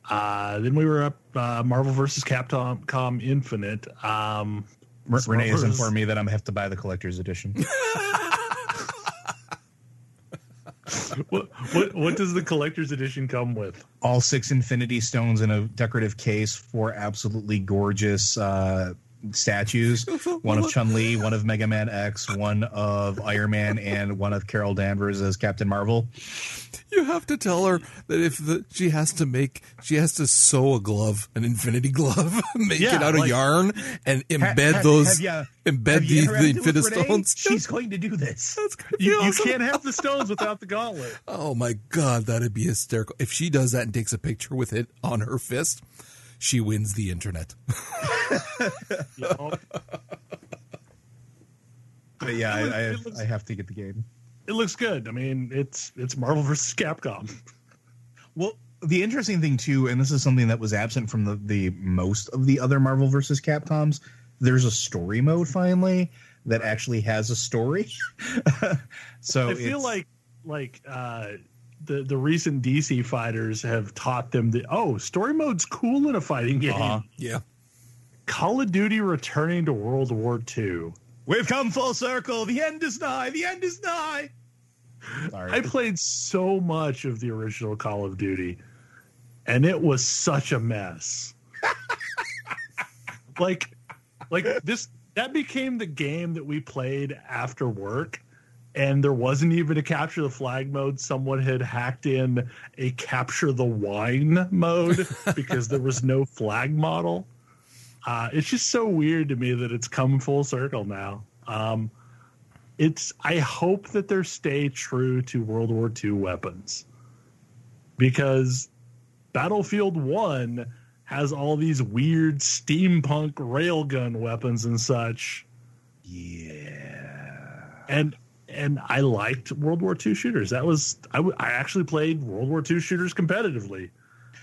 Uh, then we were up uh, Marvel versus Capcom Infinite. Um,
Renee has informed me that I'm gonna have to buy the collector's edition.
what, what what does the collector's edition come with?
All six Infinity Stones in a decorative case, four absolutely gorgeous uh, statues. One of Chun Li, one of Mega Man X, one of Iron Man, and one of Carol Danvers as Captain Marvel.
You have to tell her that if the, she has to make, she has to sew a glove, an infinity glove, make yeah, it out like, of yarn, and embed ha, those, have, embed the, the infinity stones.
She's going to do this.
You, awesome. you, can't have the stones without the gauntlet.
Oh my god, that'd be hysterical. If she does that and takes a picture with it on her fist, she wins the internet.
but yeah, I, I, looks, I, have to get the game.
It looks good. I mean, it's it's Marvel versus Capcom.
Well, the interesting thing too, and this is something that was absent from the, the most of the other Marvel versus Capcoms. There's a story mode finally that actually has a story. so
I feel like like uh, the the recent DC fighters have taught them that oh, story mode's cool in a fighting game. Uh-huh.
Yeah.
Call of Duty returning to World War II.
We've come full circle. The end is nigh. The end is nigh.
Sorry. I played so much of the original Call of Duty, and it was such a mess. like, like this that became the game that we played after work and there wasn't even a capture the flag mode. Someone had hacked in a capture the wine mode because there was no flag model. Uh, it's just so weird to me that it's come full circle now. Um, it's I hope that they stay true to World War II weapons because Battlefield One has all these weird steampunk railgun weapons and such.
Yeah,
and and I liked World War II shooters. That was I, w- I actually played World War II shooters competitively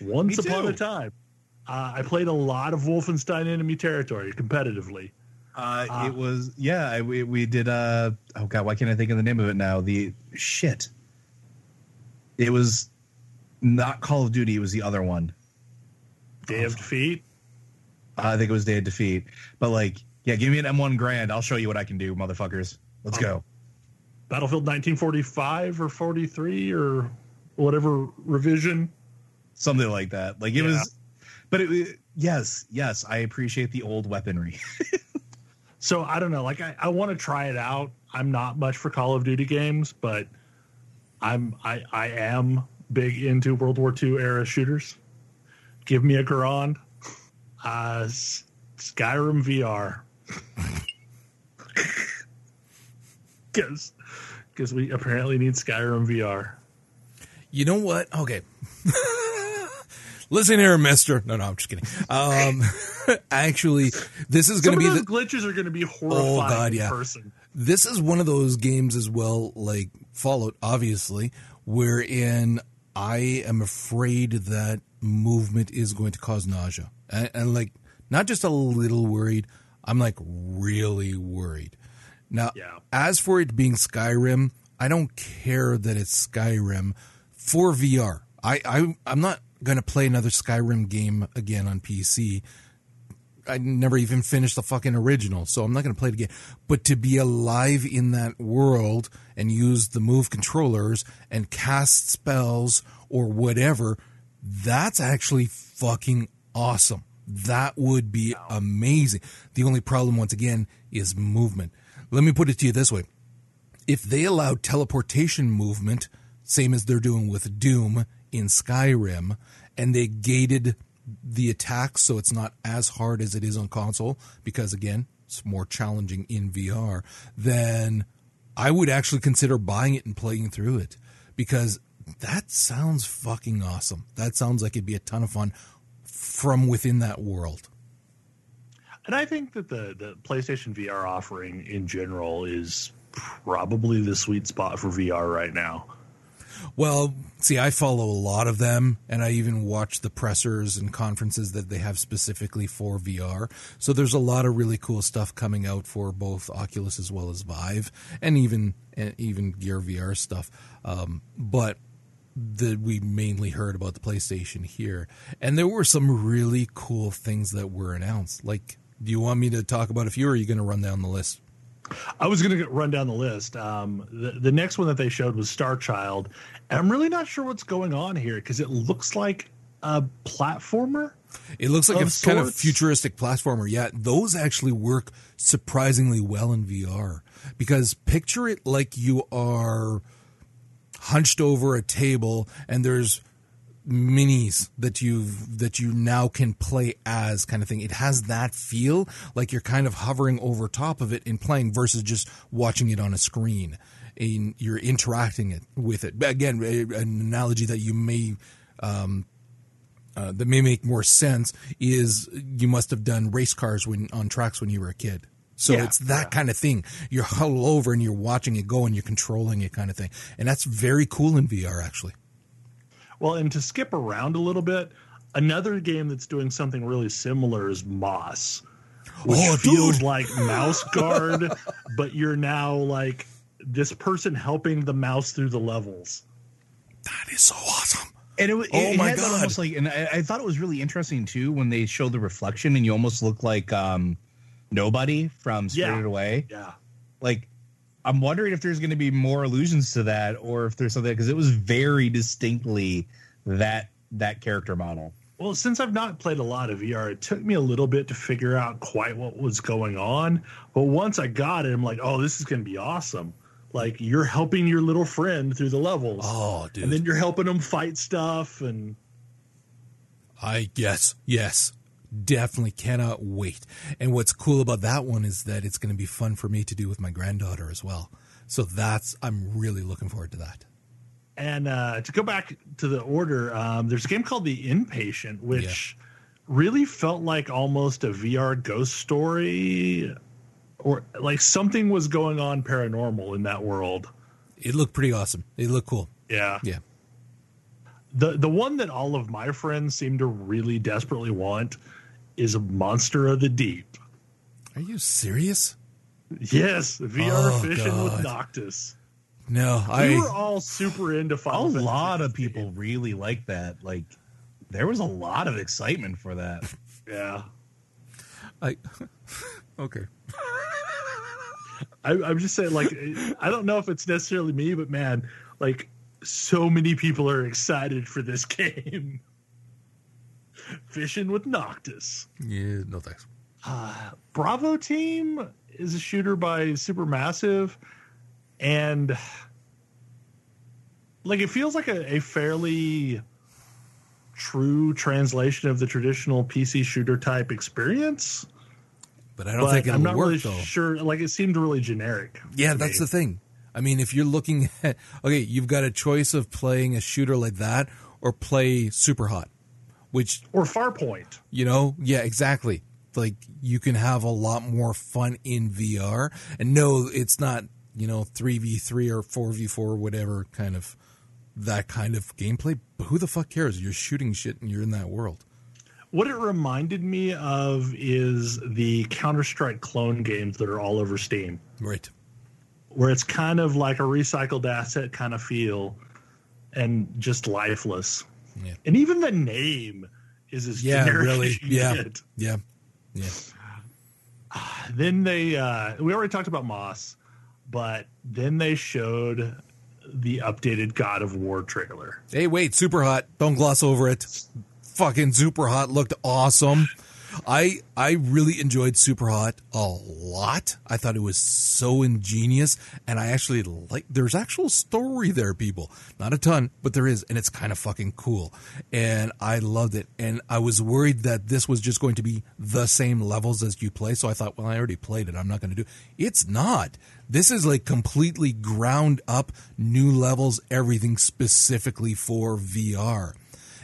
once upon a time. Uh, I played a lot of Wolfenstein Enemy Territory competitively.
Uh, uh, it was yeah. We we did. Uh, oh god, why can't I think of the name of it now? The shit. It was not Call of Duty. It was the other one.
Day of Defeat.
I think it was Day of Defeat. But like, yeah, give me an M1 Garand. I'll show you what I can do, motherfuckers. Let's go.
Battlefield 1945 or 43 or whatever revision,
something like that. Like it yeah. was, but it, yes, yes, I appreciate the old weaponry.
so I don't know. Like I, I want to try it out. I'm not much for Call of Duty games, but I'm I I am big into World War II era shooters. Give me a Garand. Uh, Skyrim VR. Because because we apparently need Skyrim VR.
You know what? Okay. Listen here, Mister. No, no, I'm just kidding. Um, actually, this is going to be
the glitches are going to be horrifying. Oh God, yeah. person.
This is one of those games as well, like Fallout, obviously, wherein I am afraid that movement is going to cause nausea, and, and like not just a little worried. I'm like really worried now, yeah. as for it being Skyrim, I don't care that it's Skyrim for VR. I, I I'm not going to play another Skyrim game again on PC. I never even finished the fucking original, so I'm not going to play it again. But to be alive in that world and use the move controllers and cast spells or whatever, that's actually fucking awesome. That would be amazing. The only problem, once again, is movement. Let me put it to you this way. If they allowed teleportation movement, same as they're doing with Doom in Skyrim, and they gated the attack so it's not as hard as it is on console, because again, it's more challenging in VR, then I would actually consider buying it and playing through it because that sounds fucking awesome. That sounds like it'd be a ton of fun from within that world.
And I think that the the PlayStation VR offering in general is probably the sweet spot for VR right now.
Well, see, I follow a lot of them, and I even watch the pressers and conferences that they have specifically for VR. So there's a lot of really cool stuff coming out for both Oculus as well as Vive, and even and even Gear VR stuff. Um, but that we mainly heard about the PlayStation here, and there were some really cool things that were announced, like do you want me to talk about a few, or are you going to run down the list?
I was going to run down the list. Um, the, the next one that they showed was Star Child. And I'm really not sure what's going on here because it looks like a platformer.
It looks like a sorts. kind of futuristic platformer. Yeah, those actually work surprisingly well in VR because picture it like you are hunched over a table and there's minis that you've that you now can play as kind of thing. It has that feel like you're kind of hovering over top of it in playing versus just watching it on a screen. And you're interacting it with it. Again, an analogy that you may um, uh, that may make more sense is you must have done race cars when on tracks when you were a kid. So yeah, it's that yeah. kind of thing. You're huddled over and you're watching it go and you're controlling it kind of thing. And that's very cool in VR actually.
Well, and to skip around a little bit, another game that's doing something really similar is Moss, which oh, feels dude. like Mouse Guard, but you're now like this person helping the mouse through the levels.
That is so awesome.
And it, it,
Oh my
had that
God.
almost like, and I, I thought it was really interesting too when they showed the reflection, and you almost look like um, nobody from Spirited
Yeah.
Away.
Yeah.
Like, I'm wondering if there's going to be more allusions to that, or if there's something because it was very distinctly that that character model.
Well, since I've not played a lot of VR, it took me a little bit to figure out quite what was going on. But once I got it, I'm like, oh, this is going to be awesome. Like you're helping your little friend through the levels,
Oh, dude.
and then you're helping them fight stuff. And
I yes, yes. Definitely cannot wait. And what's cool about that one is that it's going to be fun for me to do with my granddaughter as well. So that's I'm really looking forward to that.
and uh, to go back to the order, um, there's a game called The Inpatient, which really felt like almost a VR ghost story, or like something was going on paranormal in that world.
It looked pretty awesome. It looked cool.
Yeah.
Yeah.
The the one that all of my friends seem to really desperately want is a Monster of the Deep.
Are you serious?
Yes, VR
Oh,
fishing with Noctis.
No,
We were all super into
A
Fantasy
lot of
16.
people really like that. Like, there was a lot of excitement for that.
Yeah.
I Okay.
I, I'm just saying, like, I don't know if it's necessarily me, but man, like, so many people are excited for this game. Fishing with Noctis.
Yeah, no thanks.
Uh, Bravo Team is a shooter by Supermassive, and like it feels like a, a fairly true translation of the traditional PC shooter type experience.
But I don't
But
think it'll
I'm not
work
really
though.
sure. Like it seemed really generic.
Yeah, that's
me.
the thing. I mean, if you're looking at okay, you've got a choice of playing a shooter like that or play Super Hot, which
or Farpoint.
you know, yeah, exactly. Like you can have a lot more fun in VR. And no, it's not, you know, 3v3 or 4v4 whatever kind of that kind of gameplay. But who the fuck cares? You're shooting shit and you're in that world.
What it reminded me of is the Counter Strike clone games that are all over Steam.
Right.
where it's kind of like a recycled asset kind of feel and just lifeless.
Yeah.
And even the name is as
Yeah,
generic
really. Yeah.
get.
Yeah. Yeah.
Then they uh we already talked about Moss, but then they showed the updated God of War trailer.
Hey, wait, Super Hot. Don't gloss over it. Fucking Super Hot looked awesome. I I really enjoyed Super Hot a lot. I thought it was so ingenious, and I actually like. There's actual story there, people. Not a ton, but there is, and it's kind of fucking cool. And I loved it. And I was worried that this was just going to be the same levels as you play. So I thought, well, I already played it. I'm not going to do. It's not. This is like completely ground up new levels, everything specifically for VR.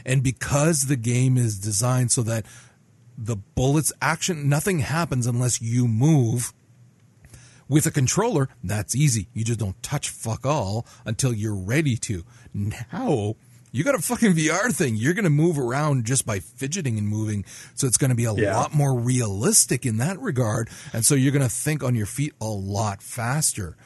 And because the game is designed so that the bullets action, nothing happens unless you move. With a controller, that's easy. You just don't touch fuck all until you're ready to. Now, you got a fucking VR thing. You're going to move around just by fidgeting and moving. So it's going to be a
Yeah.
lot more realistic in that regard. And so you're going to think on your feet a lot faster.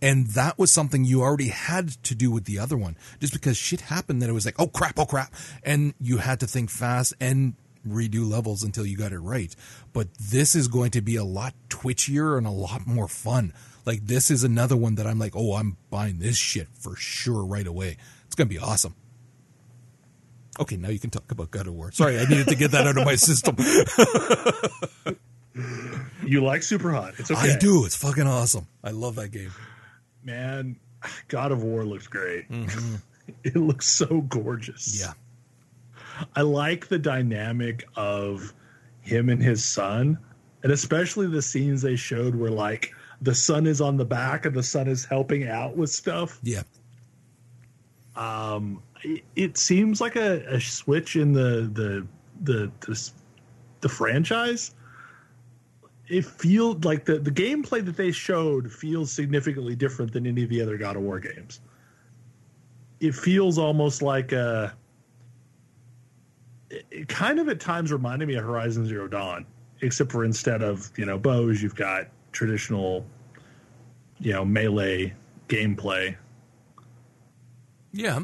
And that was something you already had to do with the other one. Just because shit happened that it was like, oh crap, oh crap. And you had to think fast and redo levels until you got it right. But this is going to be a lot twitchier and a lot more fun. Like this is another one that I'm like, oh, I'm buying this shit for sure right away. It's going to be awesome. Okay, now you can talk about God of War. Sorry, I needed to get that out of my system.
You like Super Hot. It's okay.
I do. It's fucking awesome. I love that game.
Man, God of War looks great. Mm-hmm. it looks so gorgeous.
Yeah.
I like the dynamic of him and his son, and especially the scenes they showed where like the son is on the back and the son is helping out with stuff.
Yeah.
Um, it, it seems like a, a switch in the the the the, the franchise. It feels like the, the gameplay that they showed feels significantly different than any of the other God of War games. It feels almost like a it- kind of at times reminded me of Horizon Zero Dawn, except for instead of you know bows, you've got traditional, you know, melee gameplay.
Yeah.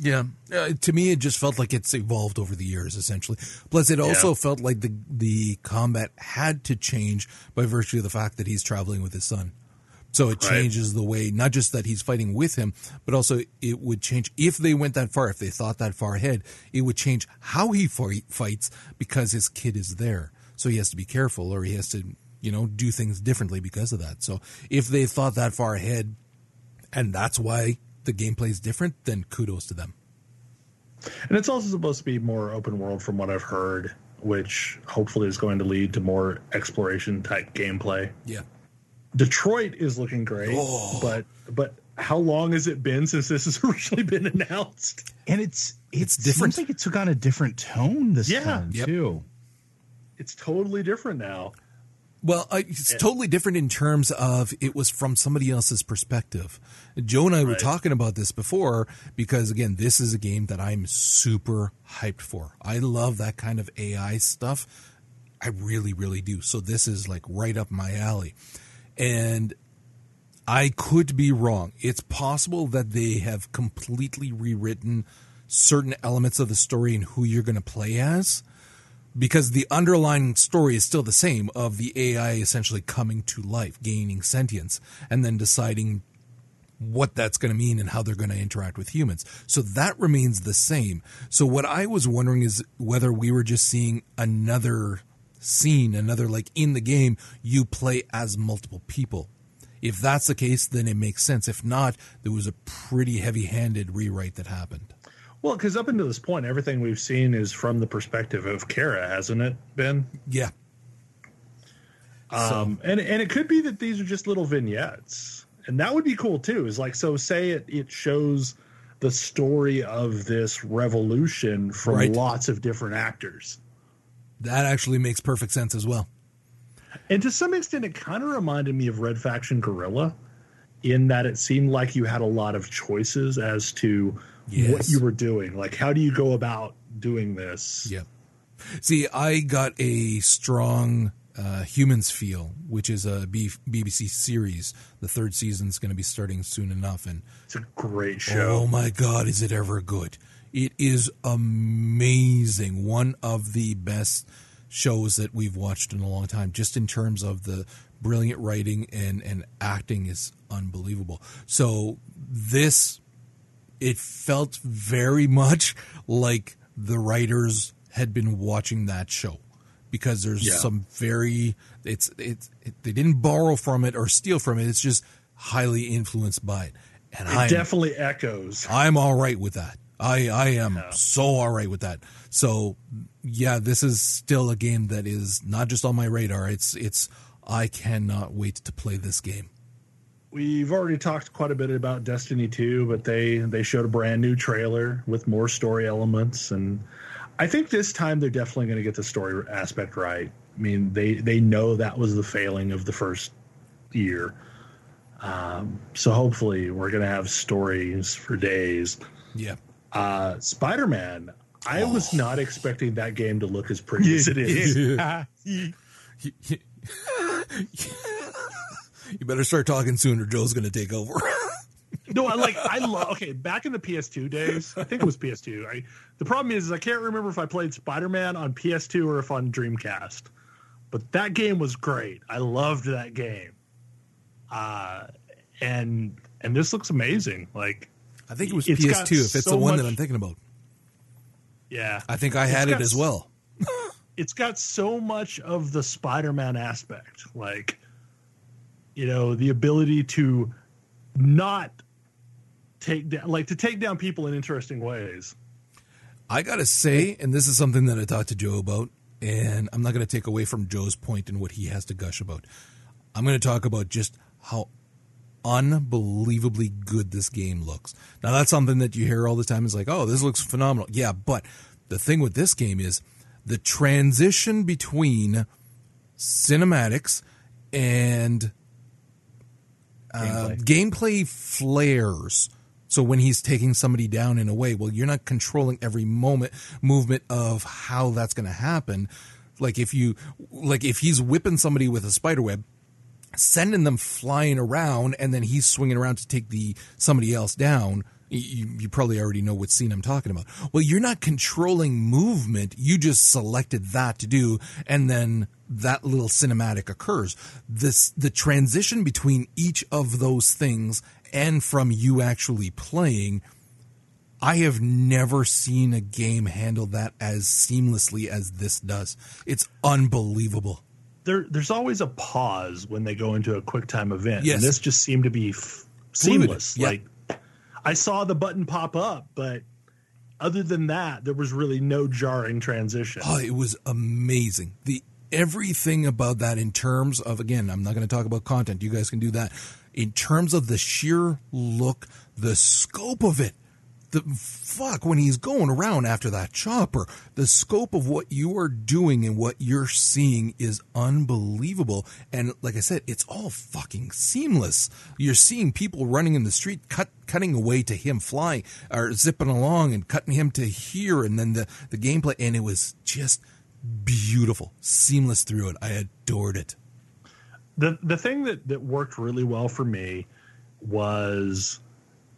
Yeah, uh, to me, it just felt like it's evolved over the years, essentially. Plus, it also
Yeah.
felt like the the combat had to change by virtue of the fact that he's traveling with his son. So it
Right.
changes the way, not just that he's fighting with him, but also it would change if they went that far, if they thought that far ahead, it would change how he fight, fights because his kid is there. So he has to be careful, or he has to, you know, do things differently because of that. So if they thought that far ahead, and that's why the gameplay is different, then kudos to them.
And it's also supposed to be more open world from what I've heard, which hopefully is going to lead to more exploration type gameplay.
Yeah.
Detroit is looking great,
Oh.
but but how long has it been since this has originally been announced?
And it's
It's
it
different.
Seems like it took on a different tone this
Yeah.
time
Yep.
too.
It's totally different now.
Well, I, it's totally different in terms of it was from somebody else's perspective. Joe and I were talking about this before because, again, this is a game that I'm super hyped for. I love that kind of AI stuff. I really, really do. So this is like right up my alley. And I could be wrong. It's possible that they have completely rewritten certain elements of the story and who you're going to play as because the underlying story is still the same of the AI essentially coming to life, gaining sentience, and then deciding what that's going to mean and how they're going to interact with humans. So that remains the same. So what I was wondering is whether we were just seeing another scene, another like in the game, you play as multiple people. If that's the case, then it makes sense. If not, there was a pretty heavy handed rewrite that happened.
Well, because up until this point, everything we've seen is from the perspective of Kara, hasn't it, Ben?
Yeah.
Um, and and it could be that these are just little vignettes, and that would be cool too. Is like so, say it it shows the story of this revolution from
Right.
lots of different actors,
That actually makes perfect sense as well.
and to some extent, it kind of reminded me of Red Faction Guerrilla, in that it seemed like you had a lot of choices as to what you were doing. Like, how do you go about doing this?
Yeah. See, I got a strong uh, Humans feel, which is a B- BBC series. The third season's going to be starting soon enough, and
It's a great show.
oh my god, is it ever good? It is amazing. One of the best shows that we've watched in a long time, just in terms of the brilliant writing and and acting is unbelievable. So this it felt very much like the writers had been watching that show because there's
Yeah.
some very it's it's it, they didn't borrow from it or steal from it it's just highly influenced by it and
it
I'm
definitely echoes.
I'm all right with that I I am so all right with that so yeah this is still a game that is not just on my radar it's it's I cannot wait to play this game
We've already talked quite a bit about Destiny 2, but they they showed a brand new trailer with more story elements and I think this time they're definitely going to get the story aspect right. I mean, they they know that was the failing of the first year. Um, so hopefully we're going to have stories for days.
yeah
Uh, Spider-Man, I was not expecting that game to look as pretty as it is.
you better start talking soon or Joe's going to take over
No, I like I love. Okay, back in the PS2 days, I think it was PS2. I, the problem is, is I can't remember if I played Spider Man on PS2 or if on Dreamcast. But that game was great. I loved that game. Uh, and and this looks amazing. Like,
I think it was
It's
PS2 if it's
so
the one
much-
that I'm thinking about.
yeah,
I think I had it as well.
it's got so much of the Spider-Man aspect, like you know, the ability to not take down, like to take down people in interesting ways.
I got to say, and this is something that I talked to Joe about, and I'm not going to take away from Joe's point and what he has to gush about. I'm going to talk about just how unbelievably good this game looks. Now, that's something that you hear all the time is like, oh, this looks phenomenal. Yeah, but the thing with this game is the transition between cinematics and uh, gameplay flares. So when he's taking somebody down in a way, well, you're not controlling every moment movement of how that's going to happen. Like if you, like if he's whipping somebody with a spider web, sending them flying around, and then he's swinging around to take the somebody else down. You, you probably already know what scene I'm talking about. Well, you're not controlling movement. You just selected that to do, and then that little cinematic occurs. This the transition between each of those things and from you actually playing. I have never seen a game handle that as seamlessly as this does. It's unbelievable.
There, there's always a pause when they go into a quick time event,
Yes.
and this just seemed to be f- seamless.
yeah.
Like I saw the button pop up, but other than that, there was really no jarring transition.
Oh, it was amazing. The everything about that in terms of again, I'm not going to talk about content. You guys can do that. In terms of the sheer look, the scope of it. The fuck when he's going around after that chopper, the scope of what you are doing and what you're seeing is unbelievable. And like I said, it's all fucking seamless. You're seeing people running in the street, cut cutting away to him flying or zipping along and cutting him to here, and then the the gameplay, and it was just beautiful, seamless through it. I adored it.
the the thing that that worked really well for me was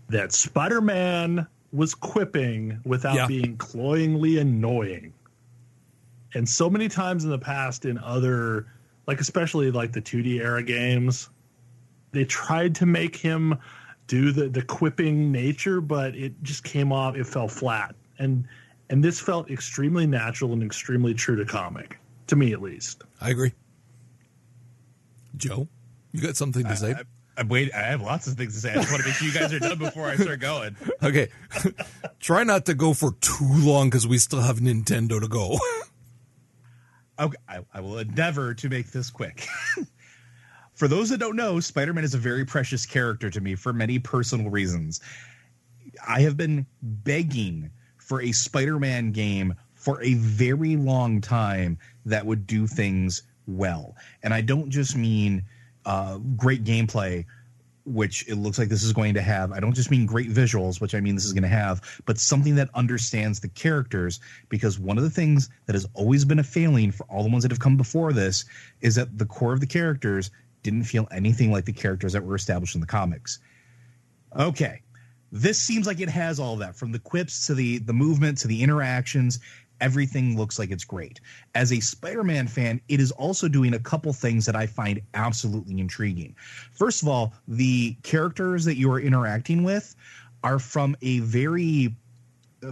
that Spider-Man was quipping without
Yeah.
being cloyingly annoying. And so many times in the past in other like especially like the 2D era games, they tried to make him do the the quipping nature, but it just came off it fell flat. And and this felt extremely natural and extremely true to comic, to me at least.
I agree. Joe, you got something to say?
I, I, wait, I have lots of things to say. I just want to make sure you guys are done before I start going.
Okay. Try not to go for too long because we still have Nintendo to go.
Okay, I, I will endeavor to make this quick. for those that don't know, Spider Man is a very precious character to me for many personal reasons. I have been begging for a Spider Man game for a very long time that would do things well. And I don't just mean uh, great gameplay, which it looks like this is going to have. I don't just mean great visuals, which I mean this is going to have, but something that understands the characters. Because one of the things that has always been a failing for all the ones that have come before this is that the core of the characters didn't feel anything like the characters that were established in the comics. Okay. This seems like it has all that from the quips to the the movement to the interactions. Everything looks like it's great. As a Spider-Man fan, it is also doing a couple things that I find absolutely intriguing. First of all, the characters that you are interacting with are from a very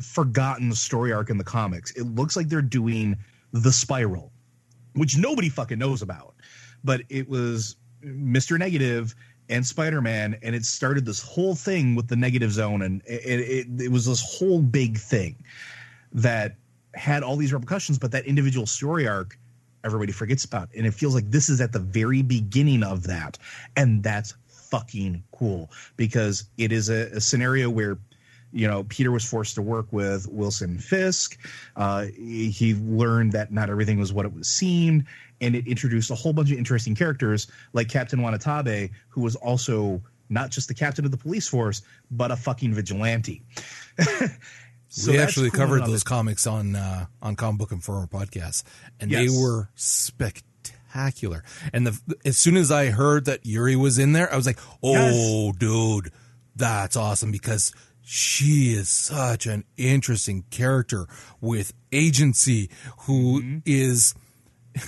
forgotten story arc in the comics. It looks like they're doing the Spiral, which nobody fucking knows about. But it was Mr. Negative and Spider-Man, and it started this whole thing with the negative zone, and it, it, it was this whole big thing that had all these repercussions, but that individual story arc everybody forgets about. And it feels like this is at the very beginning of that. And that's fucking cool because it is a, a scenario where you know peter was forced to work with wilson fisk uh, he, learned that not everything was what it was seemed and it introduced a whole bunch of interesting characters like captain wanatabe who was also not just the captain of the police force but a fucking vigilante So
we actually
cool
covered those comics on uh, on Comic Book Informer podcast, and
Yes.
they were spectacular. And the as soon as I heard that Yuri was in there, I was like, "Oh, dude, that's awesome!" Because she is such an interesting character with agency, who is
Mm-hmm.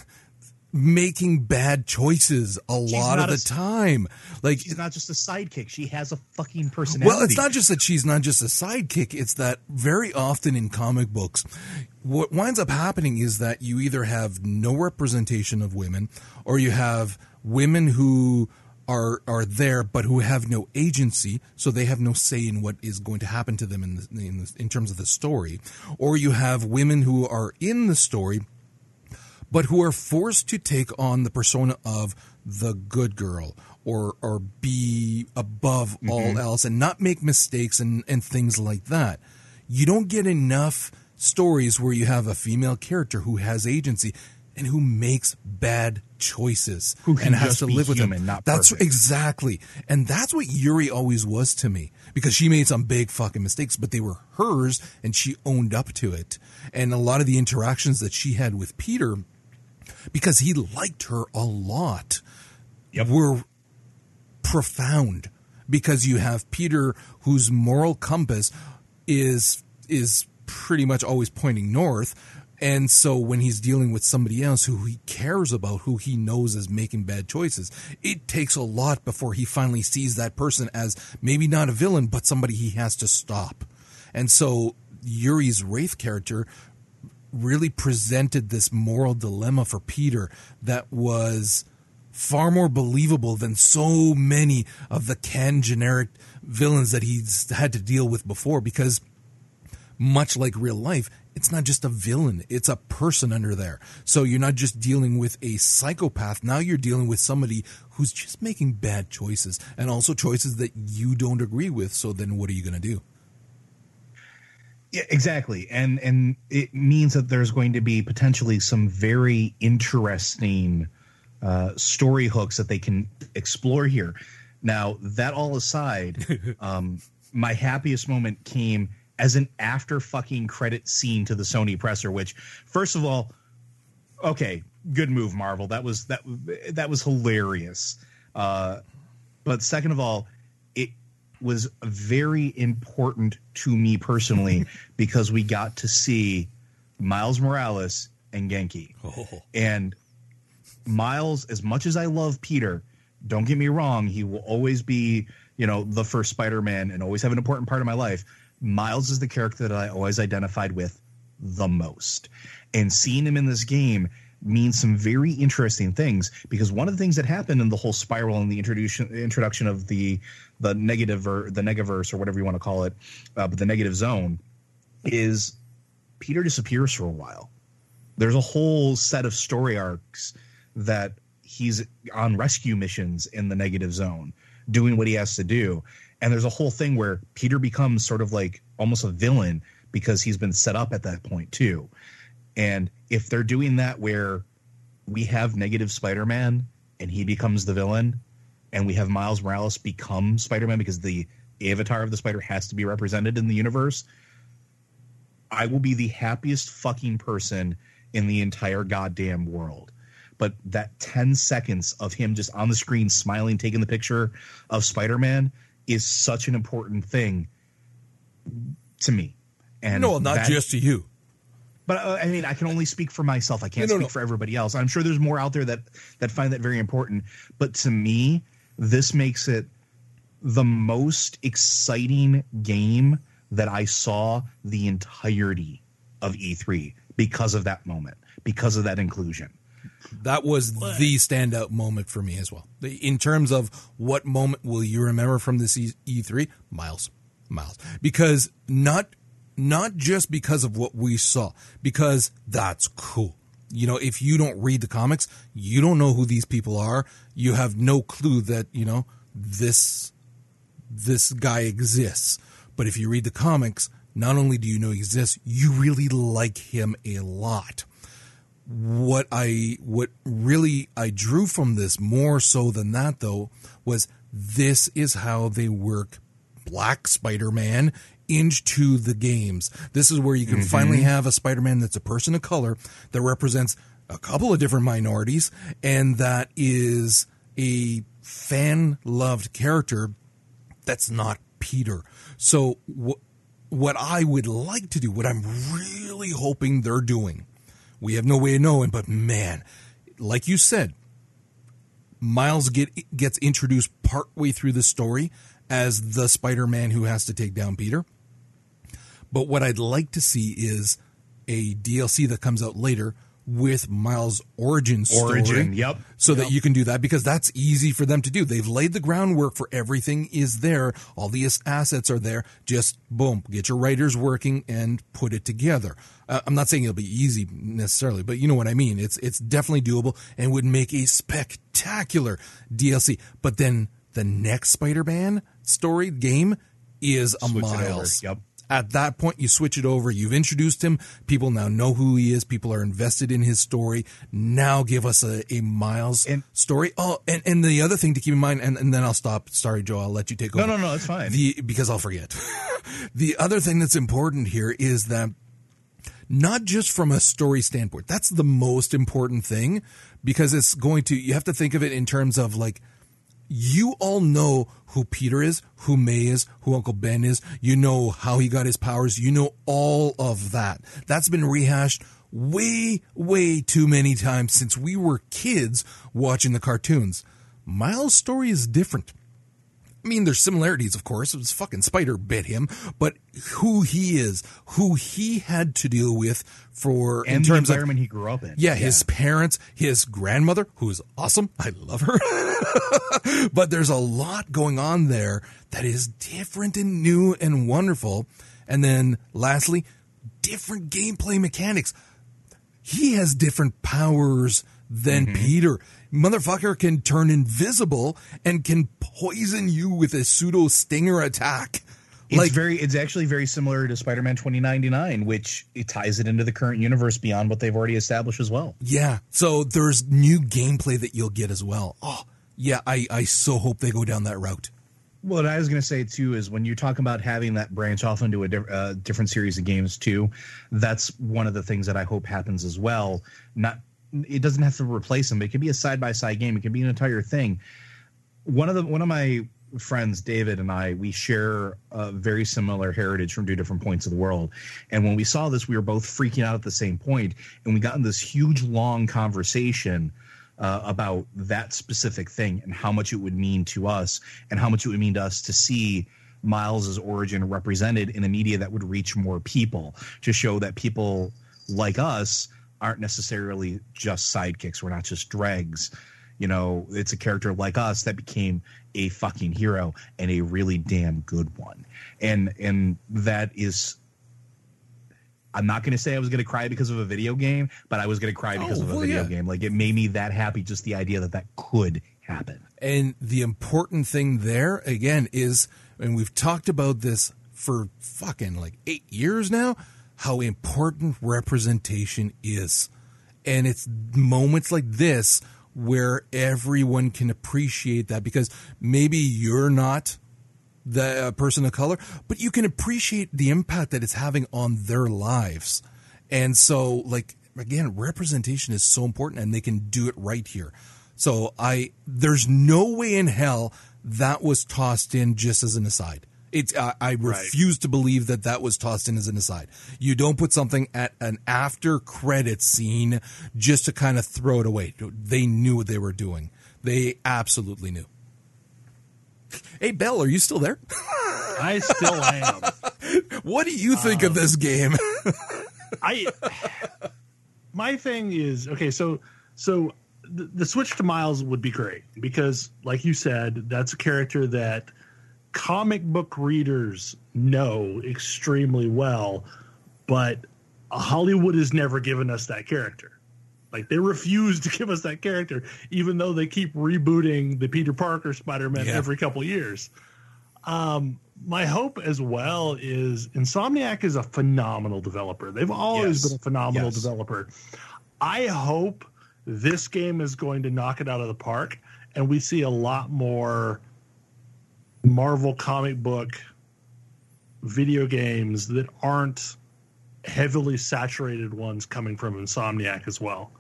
Making bad choices a lot of the
a-
time. Like
she's not just a sidekick. She has a fucking personality.
well, it's not just that she's not just a sidekick, it's that very often in comic books, what winds up happening is that you either have no representation of women or you have women who are are there but who have no agency, so they have no say in what is going to happen to them in the, in, the, in terms of the story, or you have women who are in the story but who are forced to take on the persona of the good girl or or be above mm-hmm. all else and not make mistakes and, and things like that. You don't get enough stories where you have a female character who has agency and who makes bad choices
Who can
and has to live with
human,
them.
not
That's
perfect.
exactly. And that's what Yuri always was to me because she made some big fucking mistakes, but they were hers and she owned up to it. And a lot of the interactions that she had with Peter because he liked her a lot
Yep.
were profound because you have Peter whose moral compass is is pretty much always pointing north. And so when he's dealing with somebody else who he cares about, who he knows is making bad choices, it takes a lot before he finally sees that person as maybe not a villain, but somebody he has to stop. And so Yuri's Wraith character really presented this moral dilemma for Peter that was far more believable than so many of the can generic villains that he's had to deal with before because much like real life it's not just a villain it's a person under there. So you're not just dealing with a psychopath now you're dealing with somebody who's just making bad choices and also choices that you don't agree with. So then what are you going to do
Yeah, exactly. And and it means that there's going to be potentially some very interesting uh, story hooks that they can explore here. Now, that all aside, um, my happiest moment came as an after fucking credit scene to the Sony presser, which first of all, okay, good move, Marvel. That was that that was hilarious. Uh, but second of all, was very important to me personally because we got to see Miles Morales and Ganke. Oh. And Miles, as much as I love Peter, don't get me wrong, he will always be, you know, the first Spider-Man and always have an important part of my life. Miles is the character that I always identified with the most. And seeing him in this game means some very interesting things because one of the things that happened in the whole spiral and the introduction introduction of the the negative or the negaverse or whatever you want to call it, uh, but the negative zone is Peter disappears for a while. There's a whole set of story arcs that he's on rescue missions in the negative zone, doing what he has to do. And there's a whole thing where Peter becomes sort of like almost a villain because he's been set up at that point too. And if they're doing that where we have negative Spider-Man and he becomes the villain, and we have Miles Morales become Spider-Man because the avatar of the spider has to be represented in the universe, I will be the happiest fucking person in the entire goddamn world. But that 10 seconds of him just on the screen smiling, taking the picture of Spider Man is such an important thing to me. And
no not
that-
just to you
but uh, I mean, I can only speak for myself. I can't
No, no,
speak
no.
for everybody else. I'm sure there's more out there that that find that very important. But to me, this makes it the most exciting game that I saw the entirety of E3 because of that moment, because of that inclusion.
That was the standout moment for me as well. In terms of what moment will you remember from this E- E3? Miles, Miles, because not not just because of what we saw, because that's cool. You know, if you don't read the comics, you don't know who these people are. You have no clue that you know this this guy exists. But if you read the comics, not only do you know he exists, you really like him a lot what I what really I drew from this more so than that though was this is how they work Black Spider-Man into the games. This is where you can mm-hmm. finally have a Spider-Man that's a person of color that represents a couple of different minorities and that is a fan loved character that's not Peter. So wh- what I would like to do, what I'm really hoping they're doing, we have no way of knowing, but man, like you said, Miles get gets introduced partway through the story as the Spider-Man who has to take down Peter. But what I'd like to see is a DLC that comes out later with Miles' origin story.
Origin, yep.
So that you can do that because that's easy for them to do. They've laid the groundwork for everything is there. All the assets are there. Just boom, get your writers working and put it together. Uh, I'm not saying it'll be easy necessarily, but you know what I mean. It's it's definitely doable and would make a spectacular DLC. But then the next Spider-Man story game is a
Switch
Miles.
yep.
At that point, you switch it over. You've introduced him. People now know who he is. People are invested in his story. Now give us a, a Miles
And-
story. Oh, and, and the other thing to keep in mind, and, and then I'll stop. Sorry, Joe. I'll let you take over.
No, no, no, it's fine.
The, because I'll forget. the other thing that's important here is that not just from a story standpoint, that's the most important thing because it's going to, you have to think of it in terms of like, you all know who Peter is, who May is, who Uncle Ben is. You know how he got his powers. You know all of that. That's been rehashed way, way too many times since we were kids watching the cartoons. Miles' story is different. I mean, there's similarities, of course. It was fucking spider bit him, but who he is, who he had to deal with for
and
in
the
terms of
environment he grew up in.
yeah, his parents, his grandmother, who's awesome. I love her. but there's a lot going on there that is different and new and wonderful. And then lastly, different gameplay mechanics. He has different powers than
Mm-hmm.
Peter. Motherfucker can turn invisible and can poison you with a pseudo stinger attack.
It's
like
very it's actually very similar to Spider-Man 2099, which it ties it into the current universe beyond what they've already established as well.
Yeah. So there's new gameplay that you'll get as well. Oh, yeah. I, I so hope they go down that route.
What I was going to say too is when you talk about having that branch off into a di- uh, different series of games too, that's one of the things that I hope happens as well. Not it doesn't have to replace them. It could be a side by side game. It could be an entire thing. One of the one of my friends, David and I, we share a very similar heritage from two different points of the world. And when we saw this, we were both freaking out at the same point, and we got in this huge long conversation uh, about that specific thing and how much it would mean to us and how much it would mean to us to see Miles's origin represented in a media that would reach more people to show that people like us aren't necessarily just sidekicks. We're not just dregs. You know, it's a character like us that became a fucking hero and a really damn good one. And and that is I'm not going to say I was going to cry because of a video game, but I was going to cry because
Oh,
of a
well,
video
yeah.
game. Like it made me that happy just the idea that that could happen.
And the important thing there, again, is, and we've talked about this for fucking like eight years now, how important representation is. And it's moments like this where everyone can appreciate that because maybe you're not the uh, person of color, but you can appreciate the impact that it's having on their lives. And so, like, again, representation is so important and they can do it right here. So I, there's no way in hell that was tossed in just as an aside. It's, I, I refuse to believe that that was tossed in as an aside. You don't put something at an after credit scene just to kind of throw it away. They knew what they were doing. They absolutely knew. Hey, Bell, are you still there?
I still am.
What do you think of um, this game?
I my thing is okay. So so the, the switch to Miles would be great because, like you said, that's a character that comic book readers know extremely well, but Hollywood has never given us that character. Like they refuse to give us that character, even though they keep rebooting the Peter Parker Spider-Man
Yeah.
every couple years. Um, my hope as well is Insomniac is a phenomenal developer. They've always
Yes.
been a phenomenal
Yes.
developer. I hope this game is going to knock it out of the park and we see a lot more Marvel comic book video games that aren't heavily saturated ones coming from Insomniac as well.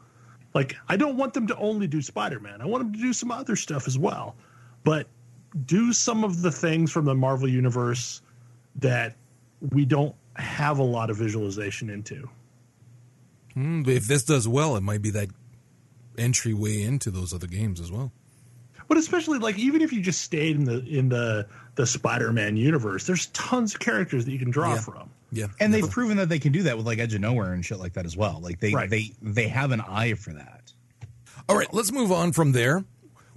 Like, I don't want them to only do Spider Man. I want them to do some other stuff as well. But do some of the things from the Marvel universe that we don't have a lot of visualization into.
Hmm, if this does well, it might be that entryway into those other games as well.
But especially like even if you just stayed in the in the the Spider-Man universe, there's tons of characters that you can draw
Yeah.
from.
Yeah,
And they've proven that they can do that with like Edge of Nowhere and shit like that as well. Like they
Right.
they they have an eye for that.
All right, let's move on from there.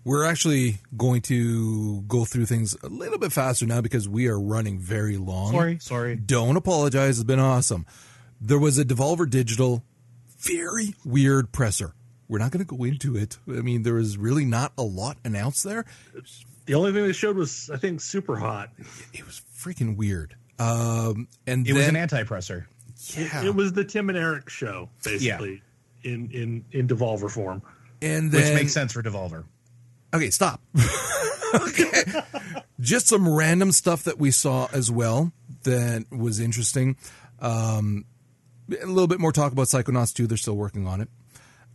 We're actually going to go through things a little bit faster now because we are running very long.
Sorry, sorry.
Don't apologize. It's been awesome. There was a Devolver Digital very weird presser. We're not going to go into it. I mean, there was really not a lot announced there.
The only thing they showed was I think super hot.
It was freaking weird. Um, and
It
then,
was an anti-presser.
yeah.
It was the Tim and Eric show, basically, in in in Devolver form.
and
Which makes sense for Devolver.
Okay, stop. okay. Just some random stuff that we saw as well that was interesting. Um, a little bit more talk about Psychonauts 2. They're still working on it.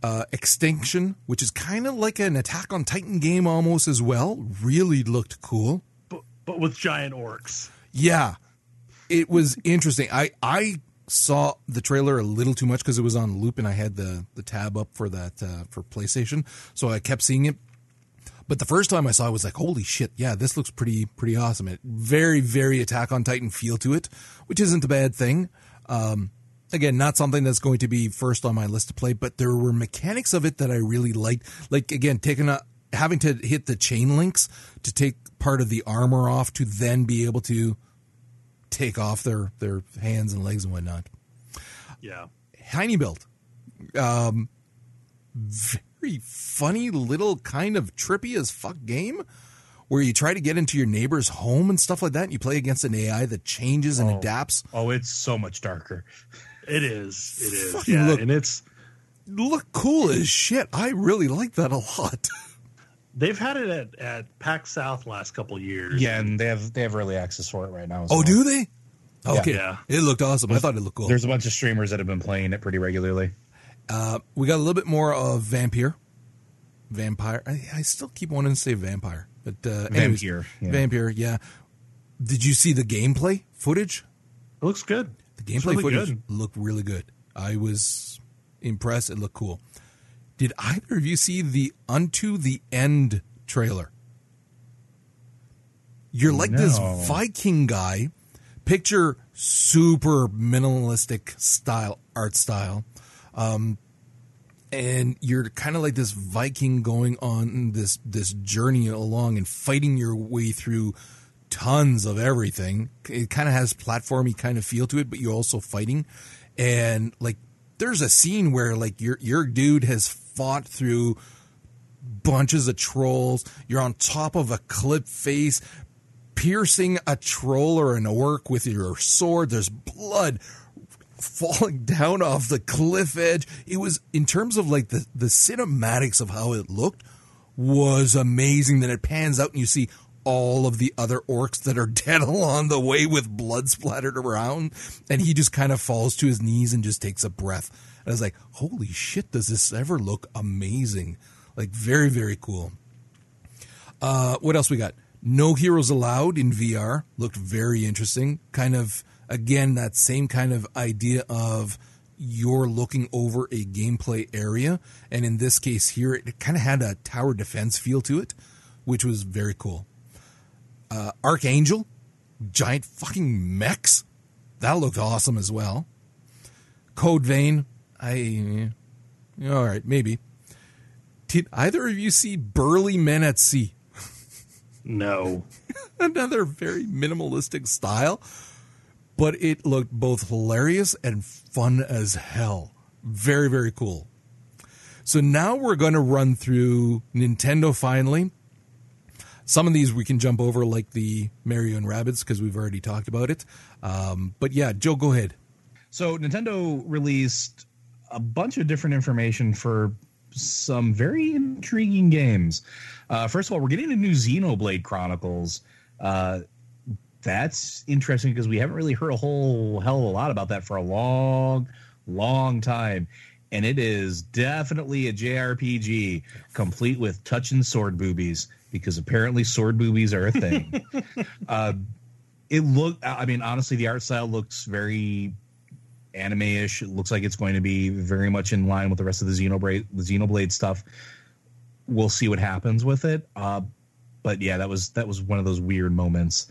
Uh, Extinction, which is kind of like an Attack on Titan game almost as well, really looked cool.
But, but with giant orcs.
Yeah, it was interesting. I I saw the trailer a little too much because it was on loop and I had the the tab up for that uh, for PlayStation, so I kept seeing it. But the first time I saw it, I was like, "Holy shit! Yeah, this looks pretty pretty awesome." It very very Attack on Titan feel to it, which isn't a bad thing. Um, again, not something that's going to be first on my list to play, but there were mechanics of it that I really liked. Like again, taking a having to hit the chain links to take part of the armor off to then be able to take off their their hands and legs and whatnot.
Yeah.
tinyBuild, um, very funny little kind of trippy as fuck game where you try to get into your neighbor's home and stuff like that. And you play against an AI that changes and
Oh.
adapts.
Oh, it's so much darker.
It is. It is.
Fucking
yeah.
look-
And it's
Look cool as shit. I really like that a lot.
they've had it at, at PAX South last couple of years.
Yeah, and they have they have early access for it right now. as
Oh,
well.
do they? Okay.
Yeah.
It looked awesome. I thought it looked cool.
There's a bunch of streamers that have been playing it pretty regularly.
Uh, we got a little bit more of Vampire. Vampire. I, I still keep wanting to say vampire, but uh, anyways,
Vampire, yeah.
Vampire. Yeah. Did you see the gameplay footage?
It looks good.
Gameplay
really
footage
good.
looked really good. I was impressed. It looked cool. Did either of you see the Unto the End trailer? You're like this Viking guy. Picture super minimalistic style, art style. Um, and you're kind of like this Viking going on this this journey along and fighting your way through tons of everything. It kind of has platformy kind of feel to it, but you're also fighting. And like, there's a scene where like your your dude has fought through bunches of trolls. You're on top of a cliff face, piercing a troll or an orc with your sword. There's blood falling down off the cliff edge. It was in terms of like the the cinematics of how it looked was amazing. Then it pans out and you see all of the other orcs that are dead along the way with blood splattered around, and he just kind of falls to his knees and just takes a breath. And I was like, "Holy shit! Does this ever look amazing? Like very very cool." Uh, what else we got? No Heroes Allowed in VR looked very interesting. Kind of again that same kind of idea of you're looking over a gameplay area, and in this case here, it kind of had a tower defense feel to it, which was very cool. Uh, Archangel, giant fucking mechs, that looked awesome as well. Code Vein, I all right maybe. Did either of you see Burly Men at Sea?
No.
another very minimalistic style, but it looked both hilarious and fun as hell. Very, very cool. So now we're going to run through Nintendo finally. Some of these we can jump over, like the Mario and Rabbids, because we've already talked about it. Um, but yeah, Joe, go ahead.
So Nintendo released a bunch of different information for some very intriguing games. Uh, first of all, we're getting a new Xenoblade Chronicles. Uh, that's interesting because we haven't really heard a whole hell of a lot about that for a long, long time. And it is definitely a JRPG complete with touch and sword boobies because apparently sword boobies are a thing. uh, it look I mean, honestly, the art style looks very anime-ish. It looks like it's going to be very much in line with the rest of the Xenoblade the Xenoblade stuff. We'll see what happens with it. Uh, but yeah, that was that was one of those weird moments.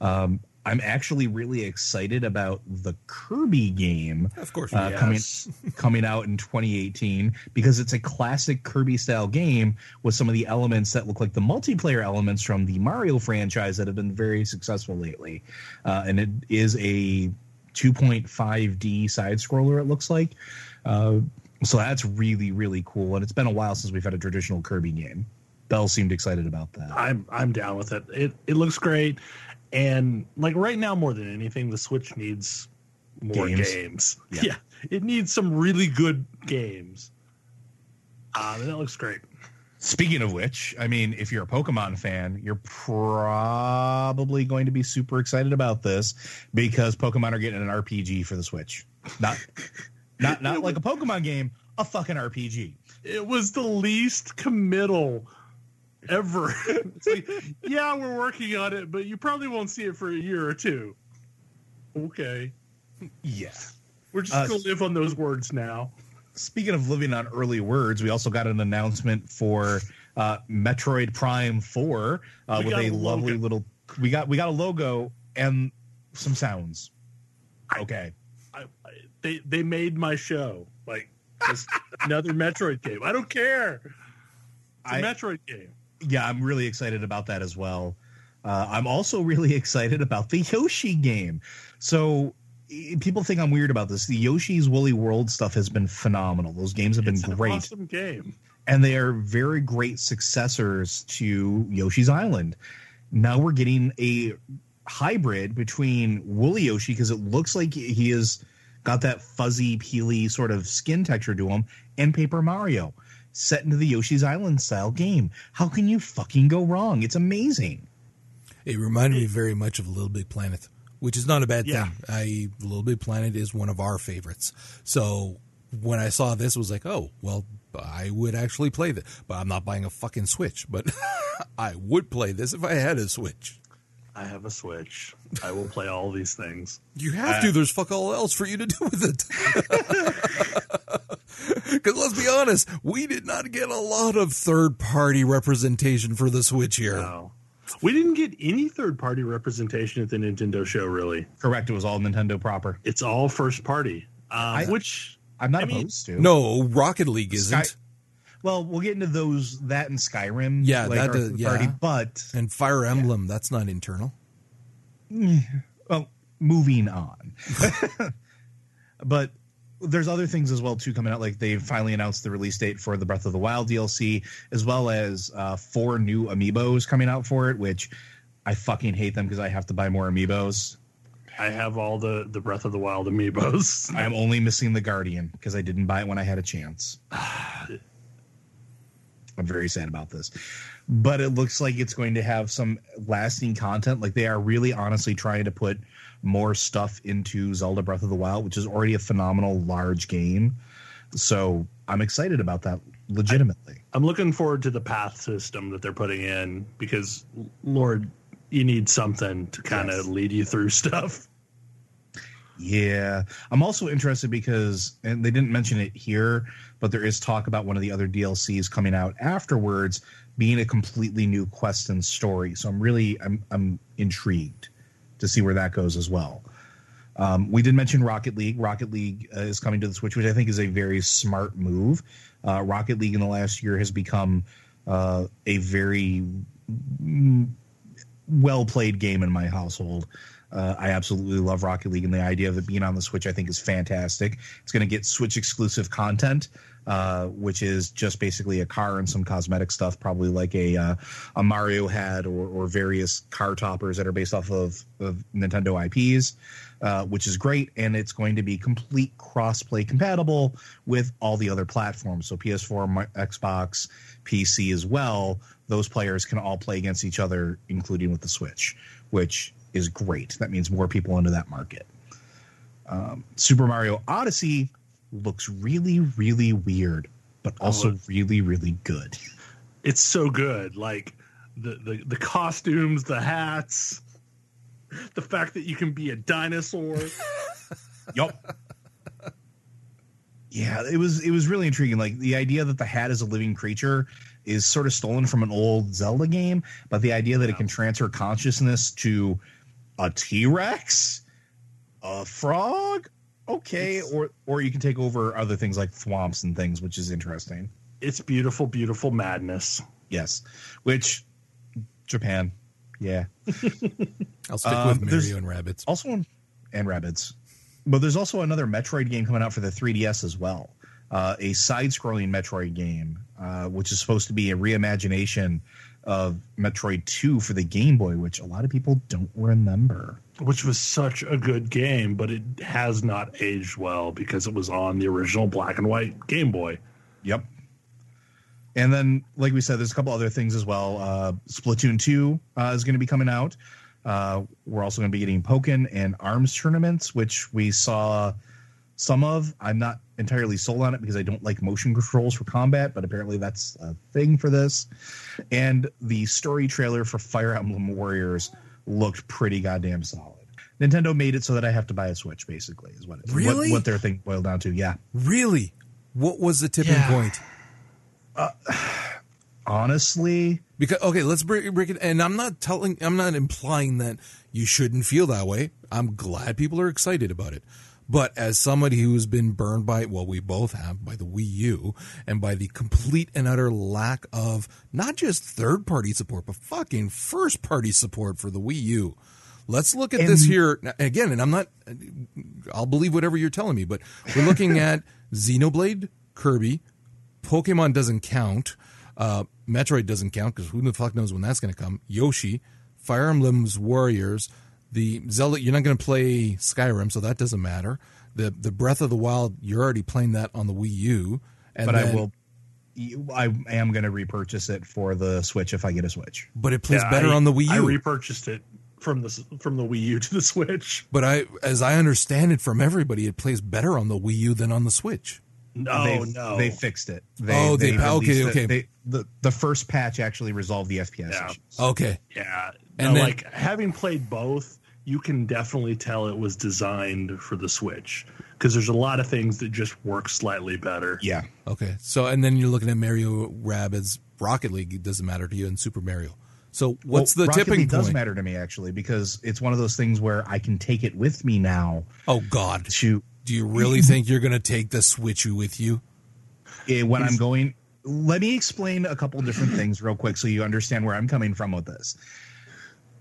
Um, I'm actually really excited about the Kirby game
Of course,
uh,
Yes.
coming coming out in 2018 because it's a classic Kirby style game with some of the elements that look like the multiplayer elements from the Mario franchise that have been very successful lately. Uh, and it is a 2.5D side scroller. It looks like. Uh, so that's really really cool, and it's been a while since we've had a traditional Kirby game. Bell seemed excited about that.
I'm I'm down with it. It it looks great, and like right now more than anything, the Switch needs more
Games.
games.
Yeah.
Yeah. it needs some really good games. Uh, and that looks great.
Speaking of which, I mean, if you're a Pokemon fan, you're probably going to be super excited about this because Pokemon are getting an RPG for the Switch. Not not not like a Pokemon game, a fucking RPG.
It was the least committal ever. like, yeah, we're working on it, but you probably won't see it for a year or two. Okay.
Yeah.
We're just
Uh,
going to live on those words now.
Speaking of living on early words, we also got an announcement for uh, Metroid Prime Four uh, with a
a
lovely little. We got we got a logo and some sounds. Okay.
I, I, they they made my show like just another Metroid game. I don't care. It's a
I-
Metroid game.
Yeah, I'm really excited about that as well. Uh, I'm also really excited about the Yoshi game. So people think I'm weird about this. The Yoshi's Woolly World stuff has been phenomenal. Those games have been
It's an
great,
awesome game.
and they are very great successors to Yoshi's Island. Now we're getting a hybrid between Woolly Yoshi because it looks like he has got that fuzzy, peely sort of skin texture to him, and Paper Mario set into the Yoshi's Island style game. How can you fucking go wrong? It's amazing.
It reminded me very much of Little Big Planet, which is not a bad
Yeah.
thing. I Little Big Planet is one of our favorites. So when I saw this, was like, oh, well, I would actually play this, but I'm not buying a fucking Switch. But I would play this if I had a Switch.
I have a Switch. I will play all these things.
You have to. There's fuck all else for you to do with it. Because let's be honest, we did not get a lot of third party representation for the Switch here.
No. We didn't get any third party representation at the Nintendo show, really.
Correct. It was all Nintendo proper.
It's all first party, um,
I-
which
I'm not
I mean-
opposed to.
No, Rocket League isn't.
Sky- Well, we'll get into those that and Skyrim.
Yeah,
like,
that
are
does-
third
yeah.
party, but
And Fire Emblem, that's not internal.
well, moving on. but there's other things as well too coming out. Like they finally announced the release date for the Breath of the Wild DLC, as well as uh, four new amiibos coming out for it. Which I fucking hate them because I have to buy more amiibos.
I have all the the Breath of the Wild amiibos.
I am only missing the Guardian because I didn't buy it when I had a chance. I'm very sad about this. But it looks like it's going to have some lasting content. Like they are really honestly trying to put more stuff into Zelda Breath of the Wild, which is already a phenomenal large game. So I'm excited about that legitimately.
I'm looking forward to the path system that they're putting in because, Lord, you need something to kind of
Yes.
lead you through stuff.
Yeah. I'm also interested because, and they didn't mention it here, but there is talk about one of the other DLCs coming out afterwards being a completely new quest and story. So I'm really, I'm, I'm intrigued to see where that goes as well. Um, we did mention Rocket League. Rocket League uh, is coming to the Switch, which I think is a very smart move. Uh, Rocket League in the last year has become uh, a very well played game in my household. Uh, I absolutely love Rocket League, and the idea of it being on the Switch, I think, is fantastic. It's going to get Switch exclusive content, uh, which is just basically a car and some cosmetic stuff, probably like a uh, a Mario had or, or various car toppers that are based off of, of Nintendo IPs, uh, which is great. And it's going to be complete cross-play compatible with all the other platforms, so PS4, Xbox, PC as well. Those players can all play against each other, including with the Switch, which is great. That means more people into that market. Um, Super Mario Odyssey looks really, really weird, but oh, also
Oh.
really, really good.
It's so good. Like the, the, the costumes, the hats, the fact that you can be a dinosaur.
yep. Yeah, it was it was really intriguing. Like the idea that the hat is a living creature is sort of stolen from an old Zelda game, but the idea that it can transfer consciousness to a T Rex, a frog, okay,
It's-
or or you can take over other things like thwomps and things, which is interesting.
it's beautiful, beautiful madness.
Yes, which Japan, yeah.
I'll stick
Um,
with Mario and Rabbids.
also one and rabbids but there's also another metroid game coming out for the 3ds as well uh, a side-scrolling metroid game uh, which is supposed to be a reimagination of metroid 2 for the game boy which a lot of people don't remember
Which was such a good game, but it has not aged well because it was on the original black and white Game Boy.
yep and then like we said there's a couple other things as well uh, splatoon 2 uh, is going to be coming out uh, we're also going to be getting Pokken and Arms tournaments, which we saw some of. I'm not entirely sold on it because I don't like motion controls for combat, but apparently that's a thing for this. And the story trailer for Fire Emblem Warriors looked pretty goddamn solid. Nintendo made it so that I have to buy a Switch, basically, is what it,
Really?
what, what their thing boiled down to. Yeah.
Really? What was the tipping
Yeah.
point?
Uh, honestly,
Because okay, let's break, break it. And I'm not telling, I'm not implying that you shouldn't feel that way. I'm glad people are excited about it. But as somebody who's been burned by, well, we both have by the Wii U and by the complete and utter lack of not just third party support, but fucking first party support for the Wii U. Let's look at this here again. And I'm not, I'll believe whatever you're telling me, but we're looking at Xenoblade, Kirby, Pokemon doesn't count. Uh, Metroid doesn't count because who the fuck knows when that's going to come. Yoshi, Fire Emblem's Warriors, the Zelda. You're not going to play Skyrim, so that doesn't matter. The the Breath of the Wild. You're already playing that on the Wii U. And
but I will. I am going to repurchase it for the Switch if I get a Switch.
But it plays
Yeah,
better
I-
on the Wii
I
U.
repurchased it from the from the Wii U to the Switch.
but I, as I understand it from everybody, it plays better on the Wii U than on the Switch.
No,
they,
no,
they fixed it. They,
Oh, they- okay,
released it.
okay.
They, the the first patch actually resolved the FPS
Yeah.
issues.
Okay,
Yeah,
And
no,
then-
like having played both, you can definitely tell it was designed for the Switch because there's a lot of things that just work slightly better.
Yeah,
okay. So and then you're looking at Mario Rabbids Rocket League. It doesn't matter to you, and Super Mario. So what's
Well,
the
Rocket
tipping
League
point?
does matter to me actually because it's one of those things where I can take it with me now
Oh God.
to
Do you really think you're going to take the Switch with you?
eh, when I'm going. Let me explain a couple different things real quick so you understand where I'm coming from with this.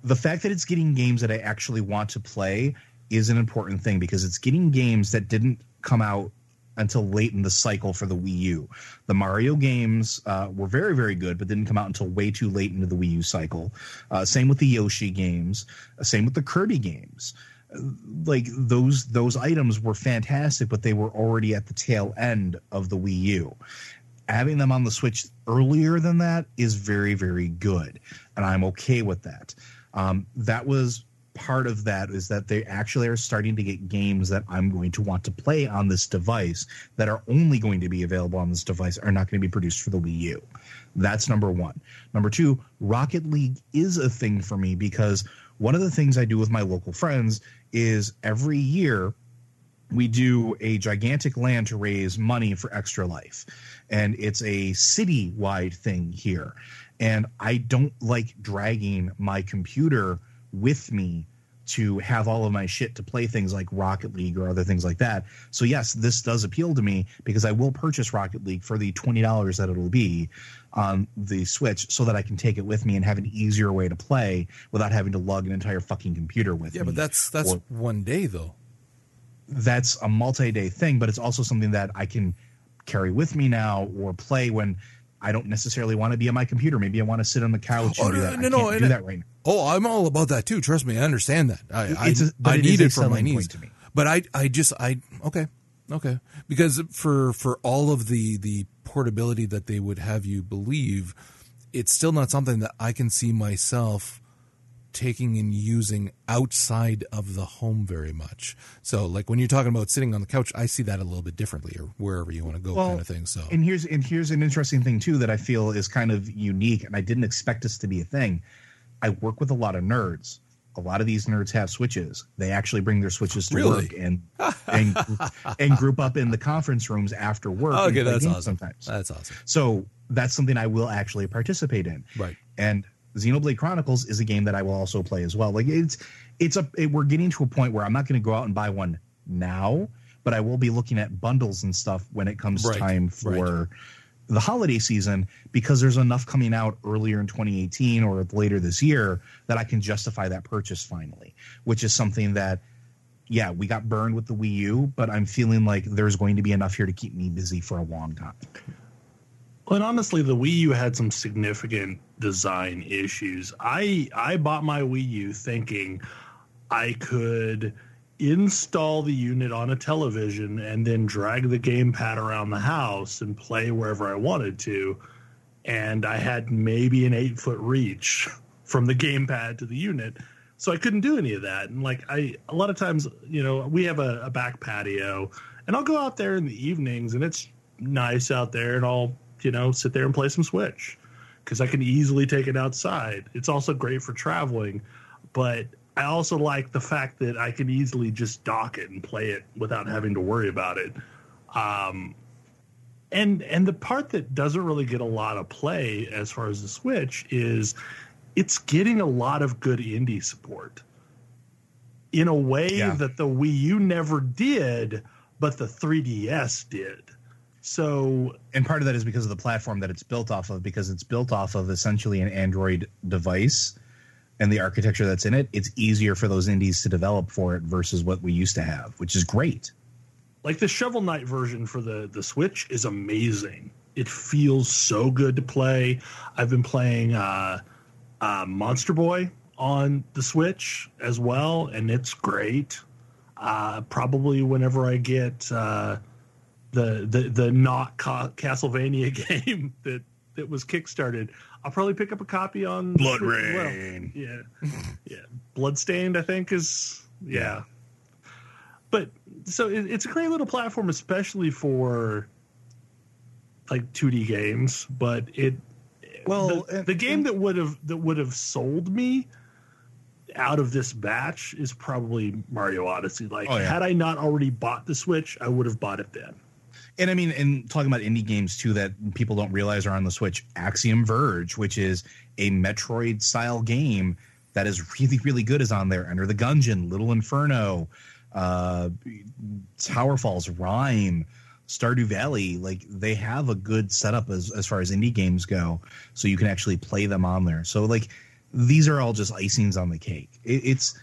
The fact that it's getting games that I actually want to play is an important thing because it's getting games that didn't come out until late in the cycle for the Wii U. The Mario games uh, were very, very good, but didn't come out until way too late into the Wii U cycle. Uh, same with the Yoshi games. Uh, same with the Kirby games. Uh, Like those those items were fantastic, but they were already at the tail end of the Wii U having them on the Switch earlier than that is very, very good, and I'm okay with that. Um, that was part of that is that they actually are starting to get games that I'm going to want to play on this device that are only going to be available on this device are not going to be produced for the Wii U. That's number one. Number two, Rocket League is a thing for me because one of the things I do with my local friends is every year we do a gigantic LAN to raise money for extra life and it's a city-wide thing here and i don't like dragging my computer with me to have all of my shit to play things like rocket league or other things like that so yes this does appeal to me because i will purchase rocket league for the $20 that it'll be on the switch so that i can take it with me and have an easier way to play without having to lug an entire fucking computer with
Yeah,
me Yeah,
but that's that's
or-
one day though.
that's a multi-day thing, but it's also something that I can carry with me now or play when I don't necessarily want to be on my computer. Maybe I want to sit on the couch and
Oh,
do
no,
that.
no,
I can't
no,
do that right now.
Oh, I'm all about that too. Trust me, I understand that. I
It's a- it
need it for my needs.
to me.
But I I just I okay okay because for for all of the the portability that they would have you believe, it's still not something that I can see myself taking and using outside of the home very much. So like when you're talking about sitting on the couch, I see that a little bit differently or wherever you want to go kind of thing. So
and here's and here's an interesting thing too that I feel is kind of unique, and I didn't expect this to be a thing. I work with a lot of nerds. A lot of these nerds have switches. They actually bring their switches to
Really?
work and and and group up in the conference rooms after work.
okay, that's awesome.
Sometimes
That's awesome.
So that's something I will actually participate in.
Right.
And Xenoblade Chronicles is a game that I will also play as well. Like it's it's a it, we're getting to a point where I'm not going to go out and buy one now, but I will be looking at bundles and stuff when it comes
Right,
time for the holiday season because there's enough coming out earlier in 2018 or later this year that I can justify that purchase finally, which is something that yeah, we got burned with the Wii U, but I'm feeling like there's going to be enough here to keep me busy for a long time.
Well, and honestly, the Wii U had some significant design issues. I I bought my Wii U thinking I could install the unit on a television and then drag the gamepad around the house and play wherever I wanted to. And I had maybe an eight foot reach from the gamepad to the unit. so I couldn't do any of that. And like I, a lot of times, you know, we have a, a back patio, and I'll go out there in the evenings, and it's nice out there, and I'll you know sit there and play some Switch because I can easily take it outside. It's also great for traveling, but I also like the fact that I can easily just dock it and play it without having to worry about it. Um, and and the part that doesn't really get a lot of play as far as the Switch is it's getting a lot of good indie support in a way
Yeah.
that the Wii U never did, but the 3DS did. So
and part of that is because of the platform that it's built off of because it's built off of essentially an android device and the architecture that's in it it's easier for those indies to develop for it versus what we used to have which is great
like the Shovel Knight version for the the Switch is amazing. It feels so good to play. I've been playing uh, uh, Monster Boy on the Switch as well, and it's great. Uh, probably whenever I get uh, the the the not ca- Castlevania game that that was kickstarted, I'll probably pick up a copy on
Blood
Switch as well.
Rain.
Yeah, yeah. Bloodstained, I think is yeah. But so it, it's a great little platform, especially for like 2D games. But it
Well,
the,
and-
the game that would have that would have sold me out of this batch is probably Mario Odyssey. Like,
Oh, yeah.
had I not already bought the Switch, I would have bought it then.
And i mean and talking about indie games too that people don't realize are on the switch axiom verge which is a metroid style game that is really really good is on there. Enter the gungeon little inferno uh tower falls RiME stardew valley like they have a good setup as as far as indie games go. So you can actually play them on there. So like these are all just icings on the cake. It, it's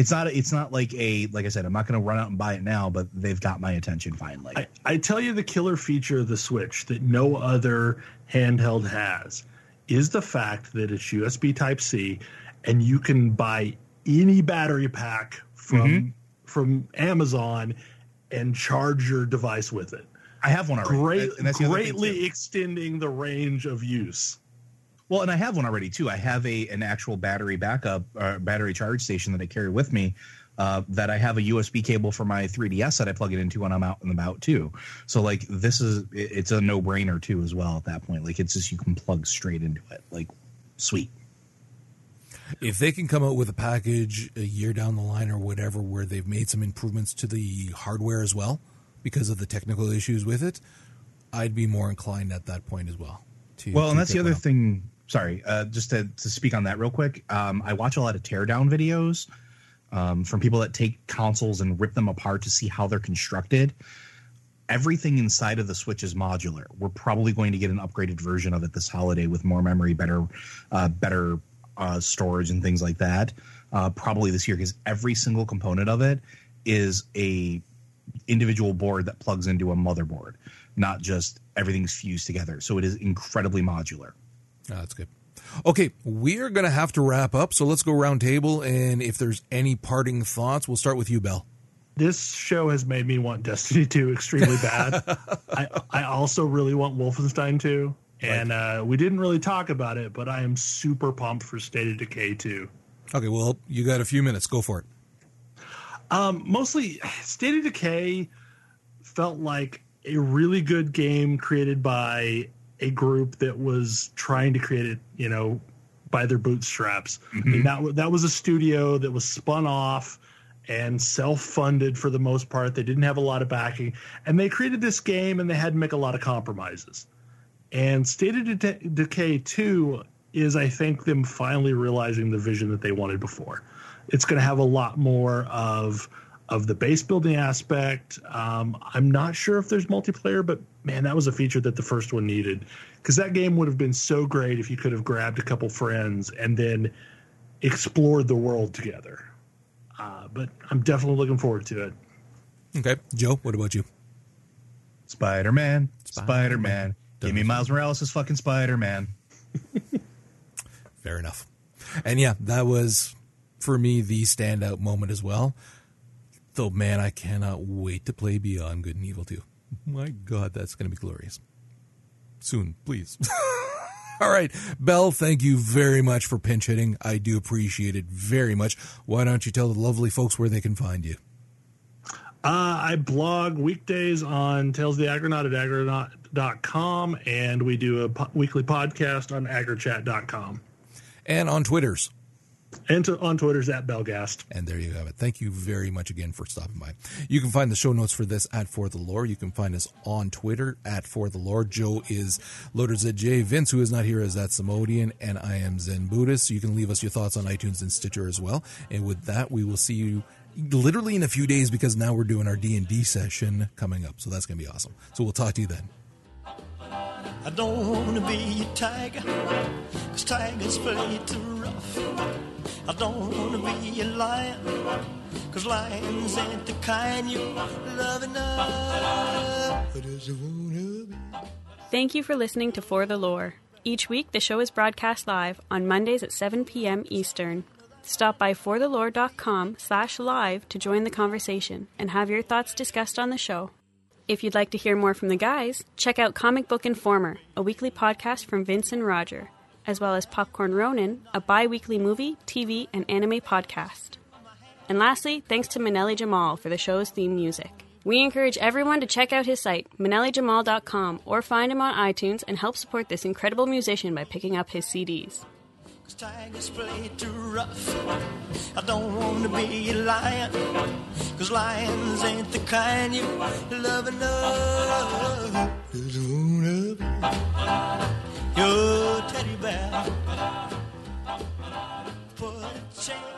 it's not it's not like a like i said i'm not going to run out and buy it now but they've got my attention finally
I, I tell you, the killer feature of the Switch that no other handheld has is the fact that it's USB Type C, and you can buy any battery pack from
Mm-hmm.
from Amazon and charge your device with it.
I have one already.
Great,
and that's the other thing,
greatly extending the range of use.
Well, and I have one already too. I have a an actual battery backup, uh, battery charge station that I carry with me. Uh, that I have a USB cable for my 3DS that I plug it into when I'm out and about too. So like this is it- it's a no brainer too as well at that point. Like it's just you can plug straight into it. Like sweet.
If they can come out with a package a year down the line or whatever where they've made some improvements to the hardware as well because of the technical issues with it, I'd be more inclined at that point as well. To,
Well,
to
and that's the other thing. Sorry, uh, just to, to speak on that real quick. Um, I watch a lot of teardown videos um, from people that take consoles and rip them apart to see how they're constructed. Everything inside of the Switch is modular. We're probably going to get an upgraded version of it this holiday with more memory, better, uh, better uh, storage, and things like that. Uh, probably this year because every single component of it is a individual board that plugs into a motherboard, not just everything's fused together. So it is incredibly modular.
Ah, that's good. Okay, we're going to have to wrap up, so let's go round table. And if there's any parting thoughts, we'll start with you, Bell.
This show has made me want Destiny 2 extremely bad. I, I also really want Wolfenstein 2. And uh, we didn't really talk about it, but I am super pumped for State of Decay 2.
Okay, well, you got a few minutes. Go for it.
Um, mostly, State of Decay felt like a really good game created by a group that was trying to create it, you know, by their bootstraps. I mean, mm-hmm. that that was a studio that was spun off and self-funded for the most part. They didn't have a lot of backing, and they created this game, and they had to make a lot of compromises. And State of De- Decay 2 is, I think, them finally realizing the vision that they wanted before. It's going to have a lot more of of the base building aspect. Um, I'm not sure if there's multiplayer, but man, that was a feature that the first one needed because that game would have been so great if you could have grabbed a couple friends and then explored the world together. Uh, but I'm definitely looking forward to it.
Okay, Joe, what about you?
Spider Man, Spider Man. Give me Miles Morales as fucking Spider Man.
Fair enough. And yeah, that was for me the standout moment as well. Though, man, I cannot wait to play Beyond Good and Evil 2. My God, that's going to be glorious. Soon, please. All right, Bell, thank you very much for pinch hitting. I do appreciate it very much. Why don't you tell the lovely folks where they can find you?
Uh, I blog weekdays on Tales of the Aggronaut at aggronaut.com, and we do a po- weekly podcast on aggrochat.com.
And on Twitters.
And to, on Twitter's at Belghast.
And there you have it. Thank you very much again for stopping by. You can find the show notes for this at For the Lore. You can find us on Twitter at For the Lore. Joe is Loader ZJ. Vince, who is not here, is that Samodian. And I am Zen Buddhist. You can leave us your thoughts on iTunes and Stitcher as well. And with that, we will see you literally in a few days because now we're doing our D&D session coming up. So that's going to be awesome. So we'll talk to you then.
I don't wanna be a tiger, cause tigers play too rough. I don't wanna be a lion, cause lions ain't the kind you love enough.
Thank you for listening to For the Lore. Each week, the show is broadcast live on Mondays at 7 p.m. Eastern. Stop by forthelore.com slash live to join the conversation and have your thoughts discussed on the show. If you'd like to hear more from the guys, check out Comic Book Informer, a weekly podcast from Vince and Roger, as well as Popcorn Ronin, a bi weekly movie, TV, and anime podcast. And lastly, thanks to Manelli Jamal for the show's theme music. We encourage everyone to check out his site, manellijamal.com, or find him on iTunes and help support this incredible musician by picking up his CDs.
Tigers play too rough. I don't want to be a lion. Cause lions ain't the kind you love enough. Just wanna be your teddy bear. Put a chain